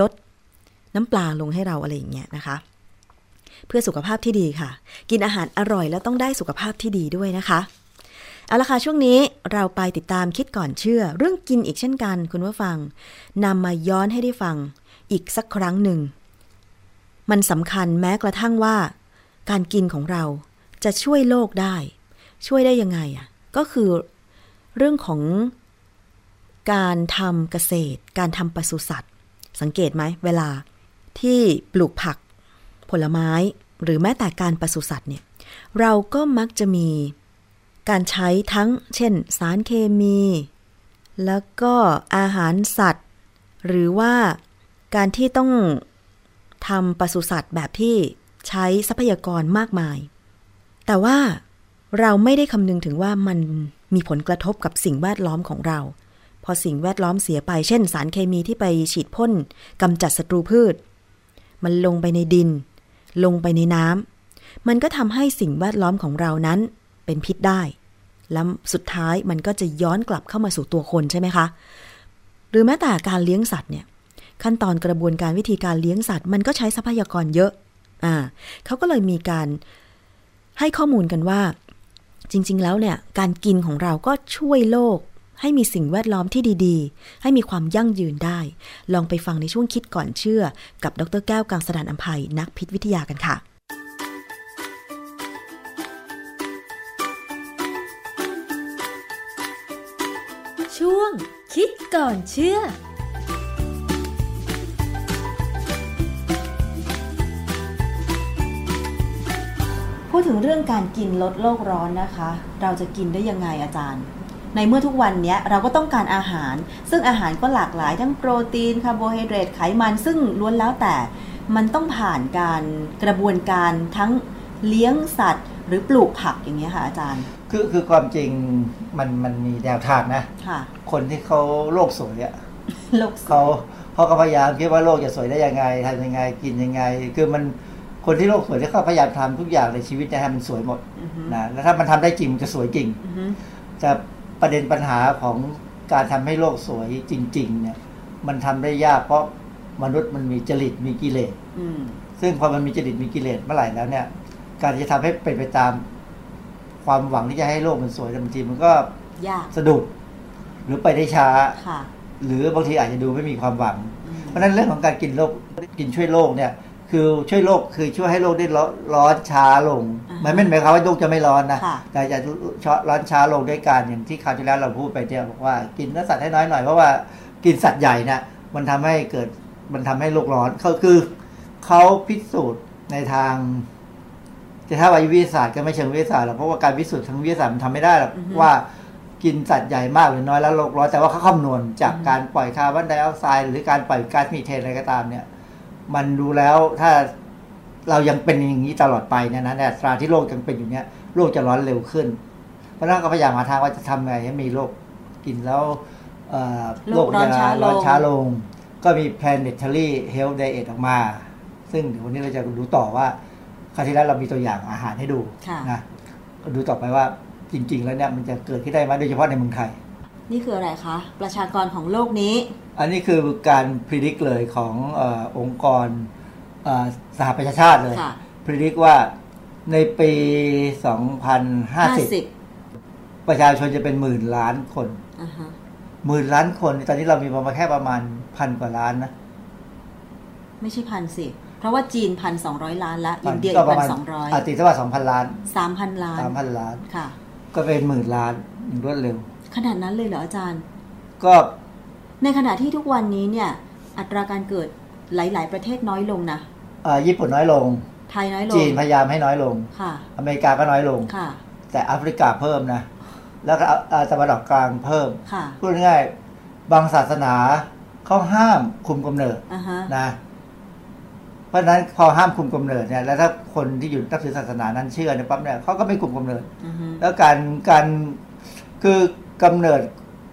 C: ลดน้ำปลาลงให้เราอะไรอย่างเงี้ยนะคะ เพื่อสุขภาพที่ดีค่ะ กินอาหารอร่อยแล้วต้องได้สุขภาพที่ดีด้วยนะคะเอาละค่ะช่วงนี้เราไปติดตามคิดก่อนเชื่อ เรื่องกินอีกเช่นกัน คุณผู้ฟังนำมาย้อนให้ได้ฟังอีกสักครั้งหนึ่ง มันสำคัญแม้กระทั่งว่า การกินของเราจะช่วยโลกได้ ช่วยได้ยังไงอะก็คือเรื่องของ การทำเกษตร การทำปศุสัตว์ สังเกตไหมเวลาที่ปลูกผัก ผลไม้ หรือแม้แต่การปศุสัตว์เนี่ยเราก็มักจะมีการใช้ทั้ง เช่น สารเคมี แล้วก็อาหารสัตว์ หรือว่าการที่ต้องทำปศุสัตว์แบบที่ใช้ทรัพยากรมากมาย แต่ว่าเราไม่ได้คำนึงถึงว่ามันมีผลกระทบกับสิ่งแวดล้อมของเรา อสิ่งแวดล้อมเสียไป เช่น สารเคมีที่ไปฉีดพ่นกำจัดศัตรูพืช มันลงไปในดิน ลงไปในน้ำมันก็ทำให้สิ่งแวดล้อมของเรานั้นเป็นพิษได้ แล้วสุดท้ายมันก็จะย้อนกลับเข้ามาสู่ตัวคนใช่ไหมคะ หรือแม้แต่การเลี้ยงสัตว์เนี่ยขั้นตอนกระบวนการวิธีการเลี้ยงสัตว์ มันก็ใช้ทรัพยากรเยอะ อ่าเขาก็เลยมีการให้ข้อมูลกันว่า จริง ๆ แล้วเนี่ย การกินของเราก็ช่วยโลก ให้มีสิ่งแวดล้อมที่ดีๆ ให้มีความยั่งยืนได้ ลองไปฟังในช่วงคิดก่อนเชื่อ กับดรแก้วกังสดานอัมภัยนักพิษวิทยากันค่ะ
D: ช่วงคิดก่อนเชื่อ
C: พูดถึงเรื่องการกินลดโลกร้อนนะคะ เราจะกินได้ยังไงอาจารย์ ในเมื่อทุกวันเนี้ยเราก็ต้องการอาหาร ซึ่งอาหารก็หลากหลายทั้งโปรตีนคาร์โบไฮเดรตไขมันซึ่งล้วนแล้วแต่มันต้องผ่านการกระบวนการทั้งเลี้ยงสัตว์ หรือปลูกผักอย่างเงี้ยค่ะอาจารย์
E: คือคือความจริงมันมันมีแนวทางนะ
C: ค่ะ
E: คนที่เขาโลกสวยอะ
C: โลก
E: เขาเขาก็พยายามคิดว่าโลกจะสวยได้ยังไงทำยังไงกินยังไง คือมันคนที่โลกสวยที่เขาพยายามทำทุกอย่างในชีวิตนะฮะมันสวยหมด
C: อือฮึ
E: นะแล้วถ้ามันทำได้จริงมันจะสวยจริง
C: อือฮึ
E: แต่ ประเด็นปัญหาของการทำให้โลกสวยจริง ๆ เนี่ย มันทำได้ยากเพราะมนุษย์มันมีจริตมีกิเลส
C: อืม
E: ซึ่งพอมันมีจริตมีกิเลสเมื่อไหร่แล้วเนี่ย การจะทำให้เป็นไปตาม ความหวังที่จะให้โลกมันสวยแต่บางทีมันก็
C: ยาก
E: สะดุดหรือไปได้ช้า
C: ค่ะ
E: หรือบางทีอาจจะดูไม่มีความหวัง
C: อืม
E: เพราะฉะนั้นเรื่องของการกินโลกกินช่วยโลกเนี่ย คือช่วยโลกคือช่วยให้โลกได้ร้อนร้อนช้าลง
C: อ่าฮะ
E: มันไม่ได้หมายความว่าโลกจะไม่ร้อนนะ
C: ค่ะ
E: แต่จะร้อนช้าลงด้วยการอย่างที่คราวที่แล้วเราพูดไปเนี่ยบอกว่ากินเนื้อสัตว์ให้น้อยหน่อยเพราะว่ากินสัตว์ใหญ่เนี่ยมันทำให้เกิดมันทำให้โลกร้อนเขาคือเขาพิสูจน์ในทางแต่ถ้าวิทยาศาสตร์ก็ไม่เชิงวิทยาศาสตร์หรอกเพราะว่าการพิสูจน์ทางวิทยาศาสตร์มันทำไม่ได้หรอก
C: อือฮึ
E: ว่ากินสัตว์ใหญ่มากหรือน้อยแล้วโลกร้อนแต่ว่าเขาคำนวณจากการปล่อยคาร์บอนไดออกไซด์หรือการปล่อยก๊าซมีเทนอะไรก็ตามเนี่ย มันดูแล้วถ้าเรายังเป็นอย่างนี้ตลอดไปเนี่ยนะในอัตราที่โลกยังเป็นอยู่เนี่ยโลกจะร้อนเร็วขึ้น เพราะฉะนั้นก็พยายามหาทางว่าจะทำไงให้มีโลกกินแล้วเอ่อ
C: โลกร้อนช้าลง
E: ร้อนช้าลง ก็มี planetary health diet ออกมา ซึ่งเดี๋ยววันนี้เราจะดูต่อว่าคราวที่แล้วเรามีตัวอย่างอาหารให้ดู
C: ค่ะ
E: นะก็ดูต่อไปว่าจริง ๆ แล้วเนี่ยมันจะเกิดขึ้นได้ไหมโดยเฉพาะในเมืองไทย
C: นี่คืออะไรคะ ประชากรของโลกนี้
E: อันนี้คือการพิจิตรเลยของเออองค์กรเออสหประชาชาติเลย
C: ค่ะ
E: พิจิตรว่าในปี
C: 50
E: 2050 ประชาชนจะเป็นหมื่นล้านคน
C: อ่าฮะ
E: หมื่นล้านคน ตอนนี้เรามีประมาณแค่ประมาณพันกว่าล้านนะ
C: ไม่ใช่พันสิเพราะว่าจีนพันสองร้อยล้านละอินเดีย
E: ก็
C: อีก
E: ป
C: พั
E: ระ
C: น
E: มาณ
C: สองร้อย
E: อาติสว่าสองพันล้าน
C: สามพันล้าน
E: สามพันล้าน
C: ค่ะ
E: ก็เป็นหมื่นล้านอย่างรวดเร็ว
C: ขนาดนั้นเลยเหรออาจารย์
E: ก็
C: ในขณะที่ทุกวันนี้เนี่ย อัตราการเกิดหลาย ๆ ประเทศน้อยลงนะ
E: เอ่อญี่ปุ่นน้อยลง
C: ไทยน้อยลง
E: จีนพยายามให้น้อยลง
C: ค่ะ
E: อเมริกาก็น้อยลง
C: ค่ะ
E: แต่แอฟริกาเพิ่มนะ แล้วก็อ่าตะวันออกกลางเพิ่ม
C: ค่ะ
E: พูดง่ายๆบางศาสนาเขาห้ามคุมกำเนิด
C: อ่าฮะ
E: นะ เพราะฉะนั้นพอห้ามคุมกำเนิดเนี่ยแล้วถ้าคนที่อยู่นับถือศาสนานั้นเชื่อเนี่ยปั๊บเนี่ยเขาก็ไม่คุมกำเนิด
C: อือฮึ
E: แล้วการการคือกำเนิด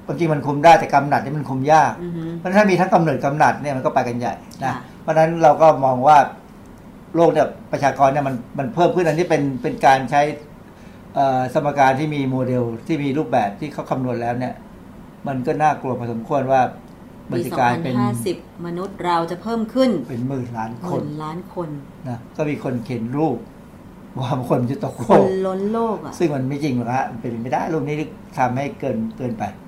E: จริงๆมันคุมได้แต่กำหนัดนี่มันคุมยาก
C: อือฮึ
E: เพราะฉะนั้นถ้ามีทั้งกำเนิดกำหนัดเนี่ยมันก็ไปกันใหญ่นะ
C: ค่ะ
E: เพราะฉะนั้นเราก็มองว่าโลกเนี่ยประชากรเนี่ยมันมันเพิ่มขึ้นอันนี้เป็นเป็นการใช้เอ่อสมการที่มีโมเดลที่มีรูปแบบที่เขาคำนวณแล้วเนี่ย มันก็น่ากลัวพอสมควรว่ามัน
D: ปี
E: จะกลายเป็น
D: 2050มนุษย์เราจะเพิ่มขึ้น
E: เป็นหมื่นล้าน
D: ห
E: ค
D: มื่
E: น
D: นล้านคน
E: นะก็มีคนเขียนรูปว่าคนจะตก
D: ค
E: โล
D: น
E: ก
D: ล้นโลกอะ
E: ซึ่งมันไม่จริงหรอกฮะมันเป็นไปไม่ได้รูปนี้ทำให้เกินเกินไปเอ่อ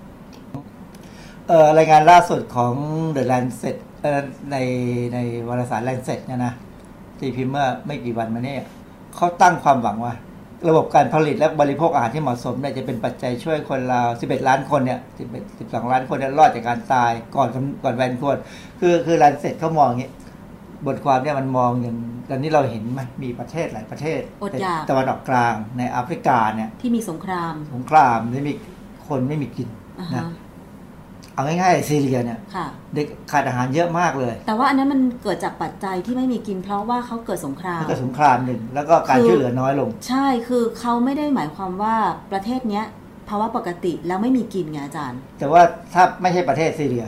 E: รายงานล่าสุดของ The Lancet เอ่อในในวารสาร Lancet เนี่ยนะที่พิมพ์เมื่อไม่กี่วันมาเนี่ยเขาตั้งความหวังว่า ระบบการผลิตและบริโภคอาหารที่เหมาะสมเนี่ยจะเป็นปัจจัยช่วยคนเราว11 ล้านคนเนี่ย11 12 ล้านคนเนี่ยรอดจากการตายก่อนก่อนแวนควรคือคือ Lancet เขามองอย่างนี้บทความเนี่ยมันมองอย่างตอนนี้เราเห็นไหมมีประเทศหลายประเทศ
D: อดอยาก
E: ในตะวันออกกลางในแอฟริกาเนี่ย
D: ที่มีสงคราม
E: สงครามไม่มีคนไม่มีกิน
D: อ่า
E: นะ
D: ฮะ
E: เอาง่ายๆซีเรียเนี่ย
D: ค่ะ
E: เด็กขาดอาหารเยอะมากเลย
D: แต่ว่าอันนั้นมันเกิดจากปัจจัยที่ไม่มีกินเพราะว่าเขาเกิดสงคราม
E: แล้วก็สงครามหนึ่งแล้วก็การ
D: คือ
E: ช่วยเหลือน้อยลง
D: ใช่คือเขาไม่ได้หมายความว่าประเทศเนี้ยภาวะปกติแล้วไม่มีกินไงอาจารย์
E: แต่ว่าถ้าไม่ใช่ประเทศซีเรีย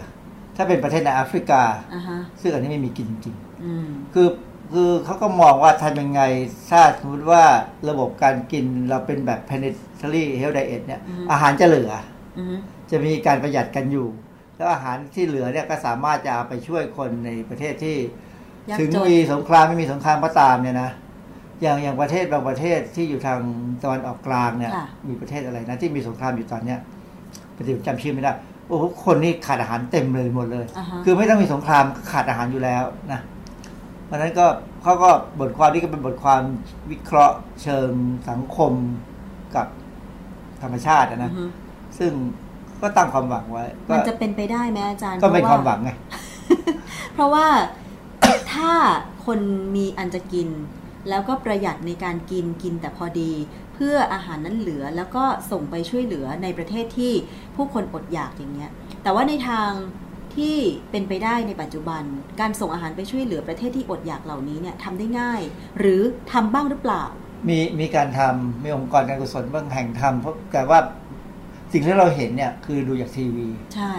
E: ถ้าเป็นประเทศในแอฟริกา
D: อ่าฮะ
E: ซึ่งอันนี้ไม่มีกินจริง
D: อืม
E: ๆคือคือเขาก็มองว่าทำยังไงถ้าสมมติว่าระบบการกินเราเป็นแบบ planetary health diet เนี่ย
D: อืม
E: อาหารจะเหลือ
D: อืม
E: จะมีการประหยัดกันอยู่ แล้วอาหารที่เหลือเนี่ยก็สามารถจะเอาไปช่วยคนในประเทศที่
D: ยาก
E: ถึง
D: จน
E: มีสงครามไม่มีสงครามก็ตามเนี่ยนะอย่างอย่างประเทศบางประเทศที่อยู่ทางตะวันออกกลางเนี่ย
D: ค่ะ
E: มีประเทศอะไรนะที่มีสงครามอยู่ตอนเนี้ยปฏิบัติจำชื่อไม่ได้โอ้โหคนนี่ขาดอาหารเต็มเลยหมดเลย
D: อ่าฮะ
E: คือไม่ต้องมีสงครามก็ขาดอาหารอยู่แล้วนะเพราะฉะนั้นก็เขาก็บทความนี้ก็เป็นบทความวิเคราะห์เชิงสังคมกับธรรมชาติอะ
D: อื
E: นะ
D: อฮึ
E: ซึ่ง ก็ตั้งความหวังไว้ก็
D: มันจะเป็นไปได้ไหมอาจารย์
E: ก็เป็น
D: พ
E: ค
D: ระ
E: วามหวังไง
D: เพราะว่าถ้าคนมีอันจะกิน แล้วก็ประหยัดในการกินกินแต่พอดี เพื่ออาหารนั้นเหลือแล้วก็ส่งไปช่วยเหลือในประเทศที่ผู้คนอดอยากอย่างเงี้ย แต่ว่าในทางที่เป็นไปได้ในปัจจุบัน การส่งอาหารไปช่วยเหลือประเทศที่อดอยากเหล่านี้เนี่ยทำได้ง่าย หรือทำบ้างหรือเปล่า
E: มีมีการทำมีองค์กรการกุศลบางแห่งทำเพราะแต่ว่า สิ่งที่เราเห็นเนี่ย คือดูจากทีวี
D: ใช่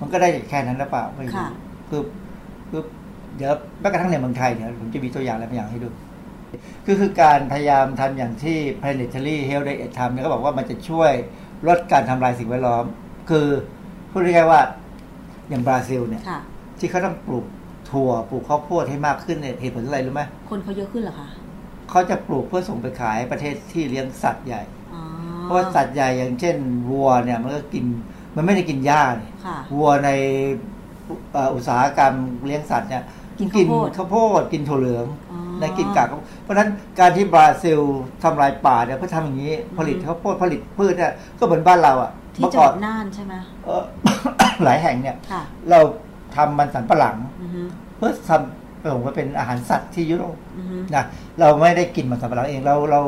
E: มันก็ได้แค่นั้นหรือเปล่าไม่รู้
D: ค่ะ
E: คือคือเดี๋ยวแม้กระทั่งในเมืองไทยเนี่ยผมจะมีตัวอย่างอะไรบางอย่างให้ดูคือคือการพยายามทำอย่างที่ planetary health diet ทำเนี่ยก็บอกว่ามันจะช่วยลดการทำลายสิ่งแวดล้อม คือพูดง่ายๆว่าอย่างบราซิลเนี่ย
D: ค่ะ
E: ที่เขาต้องปลูกถั่วปลูกข้าวโพดให้มากขึ้นเนี่ยเหตุผลอะไรรู้ไหม
D: คนเขาเยอะขึ้นเหรอคะ
E: เขาจะปลูกเพื่อส่งไปขายประเทศที่เลี้ยงสัตว์ใหญ่
D: อ๋อ
E: เพราะว่าสัตว์ใหญ่อย่างเช่นวัวเนี่ยมันก็กินมันไม่ได้กินหญ้าเนี่ย
D: ค่ะ
E: วัวในเอ่ออุตสาหกรรมเลี้ยงสัตว์เนี่ย
D: กิน
E: กิน
D: ข้าวโพด
E: ข้าวโพดกินถั่วเหลือง
D: อ๋อ
E: และกินกากเพราะฉะนั้นการที่บราซิลทำลายป่าเนี่ยเพื่อทำอย่างนี้ผลิต
D: อืม
E: ข้าวโพดผลิตพืชเนี่ยก็เหมือนบ้านเราอะ
D: ที่
E: เมื่อ
D: จังห
E: ก่อ
D: วันดน่านใช่ไหม
E: เอ่อหลายแห่งเนี่ย
D: ค่ะ
E: เราทำมันสันปะหลัง
D: อือฮึ
E: เพื่อทำส่งมาเป็นอาหารสัตว์ที่ยุโรป
D: อือฮึ
E: นะเราไม่ได้กินมันสันปะหลังเองเราเรา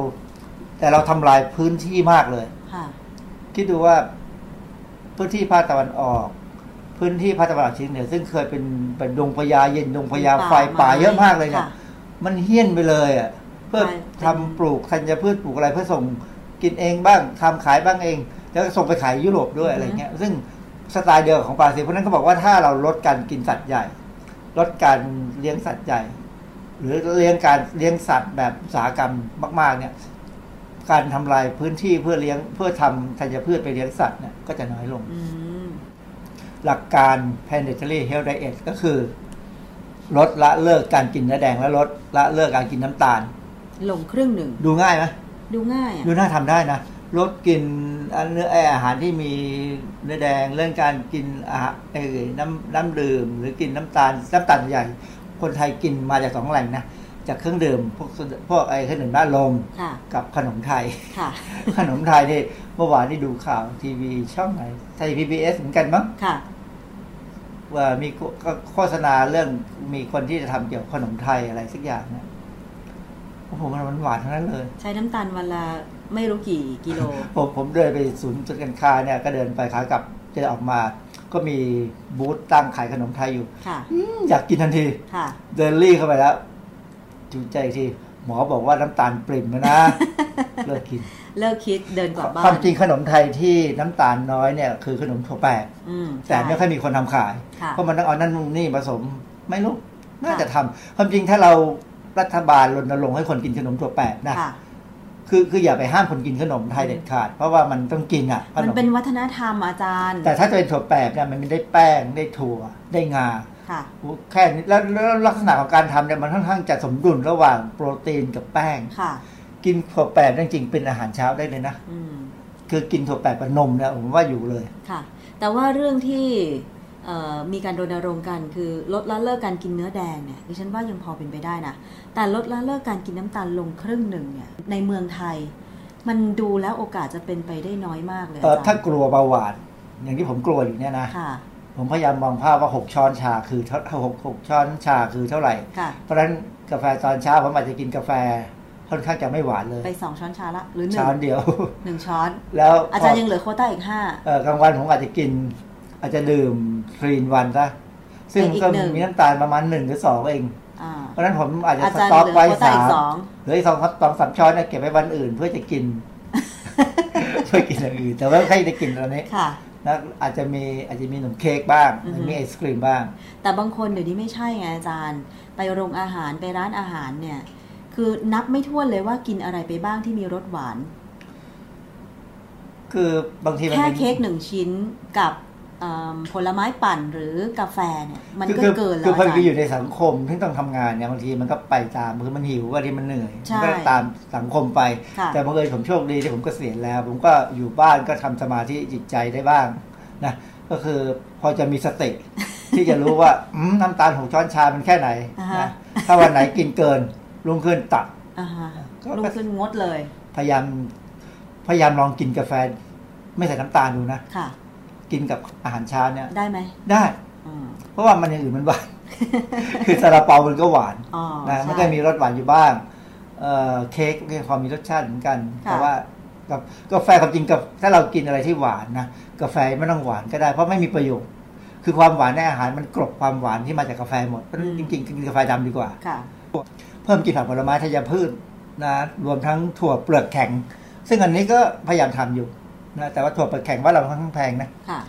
E: แต่เราทำลายพื้นที่มากเลย
D: ค่ะ
E: คิดดูว่าพื้นที่ภาคตะวันออก พื้นที่ภาคตะวันออกเฉียงเหนือซึ่งเคยเป็นเป็นดงพญาเย็นดงพญาไฟ
D: ป่า
E: ป่า
D: ไม้
E: เยอะมากเลยเนี่ย
D: ค่ะ
E: มันเฮี้ยนไปเลยอะเพื่อ
D: ไปเป็น
E: ทำปลูกธัญพืชปลูกอะไรเพื่อส่งกินเองบ้างทำขายบ้างเอง แล้วก็ส่งไปขายยุโรปด้วยอะไรเงี้ย ซึ่งสไตล์เดียวกับของบราซิลเพราะฉะนั้นเขาบอกว่าถ้าเราลดการกินสัตว์ใหญ่ ลดการเลี้ยงสัตว์ใหญ่ หรือเลี้ยงการเลี้ยงสัตว์แบบอุตสาหกรรมมาก ๆ เนี่ย การทำลายพื้นที่เพื่อเลี้ยงเพื่อทำธัญพืชไปเลี้ยงสัตว์เนี่ยก็จะน้อยลง
D: อืม
E: หลักการ planetary health diet ก็คือ ลดละเลิกการกินเนื้อแดงและลดละเลิกการกินน้ำตาล
D: ลงครึ่งหนึ่ง
E: ดูง่ายไหม
D: ดูง่ายอะ
E: ดูน่าทำได้นะลดกินอันเนื้อไออาหารที่มีเนื้อแดงเรื่องการกินอาหารเอ่อน้ำน้ำดื่ม หรือกินน้ำตาลน้ำตาลใหญ่ คนไทยกินมาจากสองแหล่งนะ จากเครื่องดื่มพวกพวกไอเครื่องดื่มน้าลม
D: ค่ะ
E: กับขนมไทย
D: ค่ะ
E: ขนมไทยนี่เมื่อวานนี่ดูข่าวทีวีช่องไหนไทยพีบีเอสเหมือนกันมั้ง
D: ค่ะ
E: ว่ามีโฆโฆษณาเรื่องมีคนที่จะทำเกี่ยวกับขนมไทยอะไรสักอย่างเนี่ยโอ้โหมันหวานๆทั้งนั้นเลย
D: ใช้น้ำตาลวันละไม่รู้กี่กิโล
E: ผมผมเดินไปศูนย์จุดการค้าเนี่ย ก็เดินไปขากลับจะออกมา ก็มีบูธตั้งขายขนมไทยอยู่
D: ค่ะ
E: อืมอยากกินทันที
D: ค่ะ
E: เดินรี่เข้าไปแล้ว จูใจอีกทีหมอบอกว่าน้ำตาลปริ่มแล้วนะเลิกกิน
D: เลิกคิดเดินกลับบ้าน
E: ความจริงขนมไทยที่น้ำตาลน้อยเนี่ยคือขนมถั่วแปบ
D: อืม
E: แต่ไม่ค่อย
D: ใช่
E: มีคนทำขาย
D: ค่ะ
E: เพราะมันต้องเอานั่นนี่ผสมไม่รู้น่า
D: ค่ะ
E: จะทำความจริงถ้าเรารัฐบาลรณรงค์ให้คนกินขนมถั่วแปบนะ
D: ค่ะ
E: คือคืออย่าไปห้ามคนกินขนมไทยเด็ดขาด เพราะว่ามันต้องกินอะข
D: มัน
E: นม
D: เป็นวัฒนธรรมอาจารย์
E: แต่ถ้าจะเป็นถั่วแปบเนี่ยมันไม่ได้แป้งได้ถั่วได้งา
D: ค่ะ
E: แค่นี้แล้วแล้วลักษณะของการทำเนี่ยมันค่อนข้างจะสมดุลระหว่างโปรตีนกับแป้ง
D: ค่ะ
E: กินถั่วแปบจริงๆเป็นอาหารเช้าได้เลยนะ
D: อืม
E: คือกินถั่วแปบกับนมเนี่ยผมว่าอยู่เลย
D: ค่ะ แต่ว่าเรื่องที่เอ่อมีการรณรงค์กันคือลดละเลิกการกินเนื้อแดงเนี่ยดิฉันว่ายังพอเป็นไปได้นะแต่ลดละเลิกการกินน้ำตาลลงครึ่งหนึ่งเนี่ยในเมืองไทย มันดูแล้วโอกาสจะเป็นไปได้น้อยมากเลย
E: เออ
D: อา
E: ถ้า
D: จารย์
E: กลัวเบาหวานอย่างที่ผมกลัวอยู่เนี่ยนะ
D: ค่ะ
E: ผมพยายามมองภาพว่าหกช้อนชาคือเท่าหกหกช้อนชาคือเท่าไหร่
D: ค่ะ
E: เพราะฉะนั้นกาแฟตอนเช้าผมอาจจะกินกาแฟค่อนข้างจะไม่หวานเลย
D: ไปสองช้อนชาละหรือหนึ่ง
E: ช้อนเดียว
D: หนึ่งช้อน
E: แล้ว
D: อาจารย์ยังเหลือโควต้าอีกห้า
E: เออกลางวันผมอาจจะกิน อาจจะดื่มทรีนวันซะซึ่ง
D: เป็นอีก
E: ก็
D: หนึ่ง
E: มีน้ำตาลประมาณหนึ่งหรือสองเอง
D: อ่า
E: เพราะฉะนั้นผมอาจจะ
D: อา
E: ส
D: จารย์
E: ต็อก
D: เหลือ
E: ไว้
D: โควต้า
E: สา
D: อีก
E: ม
D: สอง
E: เหลืออีกสองสองสามช้อนเนี่ยเก็บไว้วันอื่นเพื่อจะกินเพื่อกินอย่างอื่นแต่ว่าไม่ค่อยได้กินตอนนี้
D: ค่ะ
E: แล้วอาจจะมีอาจจะมีขนมเค้กบ้าง
D: อือฮึ
E: มีไอศครีมบ้าง
D: แต่บางคนเดี๋ยวนี้ไม่ใช่ไงอาจารย์ ไปโรงอาหารไปร้านอาหารเนี่ย คือนับไม่ถ้วนเลยว่ากินอะไรไปบ้างที่มีรสหวาน
E: คือบางทีมัน
D: แค่
E: เป็น
D: เค้กหนึ่งชิ้นกับเอิ่ม ผลไม้ปั่นหรือกาแฟเนี่ยมัน
E: คือ
D: ก็
E: คือ
D: เกินแล้
E: คือ
D: ว
E: พอ
D: อาจาร
E: ไปอยู่
D: ย์
E: ในสังคมที่ต้องทำงานเนี่ยบางทีมันก็ไปตามคือมันหิวบางทีมันเหนื่อย
D: ใช่
E: มันก็ตามสังคมไป
D: ค่ะ
E: แต่บังเอิญผมโชคดีที่ผมเกษียณแล้ว ผมก็อยู่บ้านก็ทำสมาธิจิตใจได้บ้างนะก็คือพอจะมีสติที่จะรู้ว่าอืมน้ำตาลหกช้อนชามันแค่ไหน
D: อ่าฮะ
E: นะถ้าวันไหนกินเกินลุงขึ้นตัด
D: อ่าฮะ
E: ก็
D: ลงขึ้นงดเลย
E: พยายามพยายามลองกินกาแฟ ไม่ใส่น้ำตาลดูนะ
D: ค่ะ
E: กินกับอาหารเช้าเนี่ย
D: ได้ไหม
E: ได้
D: อืม
E: เพราะว่ามันอย่างอื่นมันหวานคือซาลาเปามันก็หวาน
D: อ๋อ
E: นะ
D: ใช่
E: มันก็มีรสหวานอยู่บ้างเอ่อเค้กก็ความมีรสชาติเหมือนกัน
D: ค่ะ
E: แต่ว่ากับกาแฟความจริงกับถ้าเรากินอะไรที่หวานนะกาแฟไม่ต้องหวานก็ได้ เพราะไม่มีประโยชน์คือความหวานในอาหารมันกลบความหวานที่มาจากกาแฟหมดเพราะฉะนั้นจริงๆกินกาแฟดำดีกว่า
D: ค่ะ
E: เพิ่มกินผักผลไม้ธัญพืชนะรวมทั้งถั่วเปลือกแข็ง ซึ่งอันนี้ก็พยายามทำอยู่ นะแต่ว่าถั่วเปลือกแข็งบ้านเราค่อนข้างแพงนะ
D: ค่ะ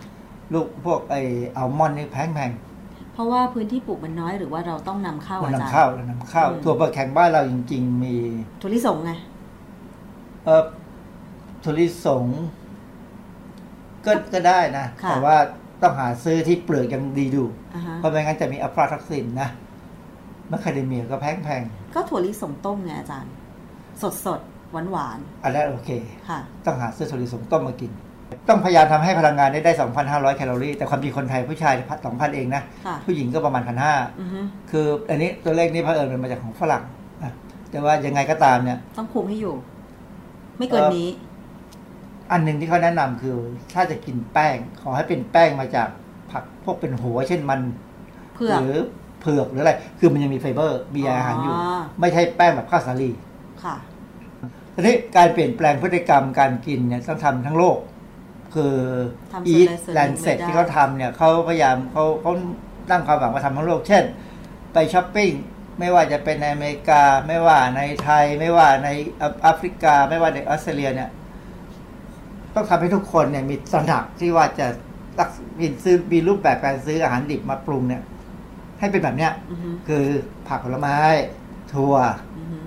E: ลูกพวกไออัลมอนด์นี่แพงแพง
D: เพราะว่าพื้นที่ปลูกมันน้อยหรือว่าเราต้องนำเข้า
E: เรา
D: อาจาร
E: นำ
D: ย์
E: เข้าเรานำเข้า
D: อืม
E: ถั่วเปลือกแข็งบ้านเราจริง ๆ มี
D: ถั่วลิสงไง
E: เออถั่วลิสงก็ก็ได้นะ
D: ค่ะ
E: แต่ว่าต้องหาซื้อที่เปลือกยังดีดู
D: อ่าฮะ
E: เพราะไม่งั้นจะมีอัฟลาท็อกซินนะมะคาเดเมียก็แพงแพง
D: ก็ถั่วลิสงต้มไงอาจารย์ สดสด หวานหวาน
E: ๆอันนั้นโอเค
D: ๆค่ะ
E: ต้องหาซื้อถั่วลิสงต้มมากิน ต้องพยายามทำให้พลังงานได้ได้ 2,500 แคลอรี่ แต่ความจริงคนไทยผู้ชาย 2,000 เองนะ
D: ค่ะ
E: ผู้หญิงก็ประมาณ 1,500
D: อือฮึ
E: คืออันนี้ตัวเลขนี้เผอิญมันมาจากของฝรั่งนะแต่ว่ายังไงก็ตามเนี่ย
D: ต้องคุมให้อยู่ ไม่เกิน
E: เอ่อ
D: นี้
E: อันหนึ่งที่เขาแนะนำคือ ถ้าจะกินแป้ง ขอให้เป็นแป้งมาจากผักพวกเป็นหัว เช่นมัน
D: เผือก
E: หรือเผือกหรืออะไร คือมันยังมีไฟเบอร์ มีอาหารอยู่
D: อ๋อ
E: ไม่ใช่แป้งแบบข้าวสาลี
D: ค่ะ
E: ทีนี้การเปลี่ยนแปลงพฤติกรรมการกินเนี่ยต้องทำทั้งโลก คือ
D: ทำ
E: Eat
D: Solar
E: Lancet
D: Serving
E: ที่เขาทำเนี่ยเขาพยายามเขาเขาตั้งความหวังว่าทำทั้งโลก เช่น ไปช้อปปิ้งไม่ว่าจะเป็นในอเมริกา ไม่ว่าในไทย ไม่ว่าในแอฟริกา ไม่ว่าในออสเตรเลียเนี่ย ต้องทำให้ทุกคนเนี่ยมีตระหนักที่ว่าจะรักมีซื้อมีรูปแบบการซื้ออาหารดิบมาปรุงเนี่ย ให้เป็นแบบเนี้ย
D: อือฮึ
E: คือผักผลไม้ ถั่ว
D: อือฮึ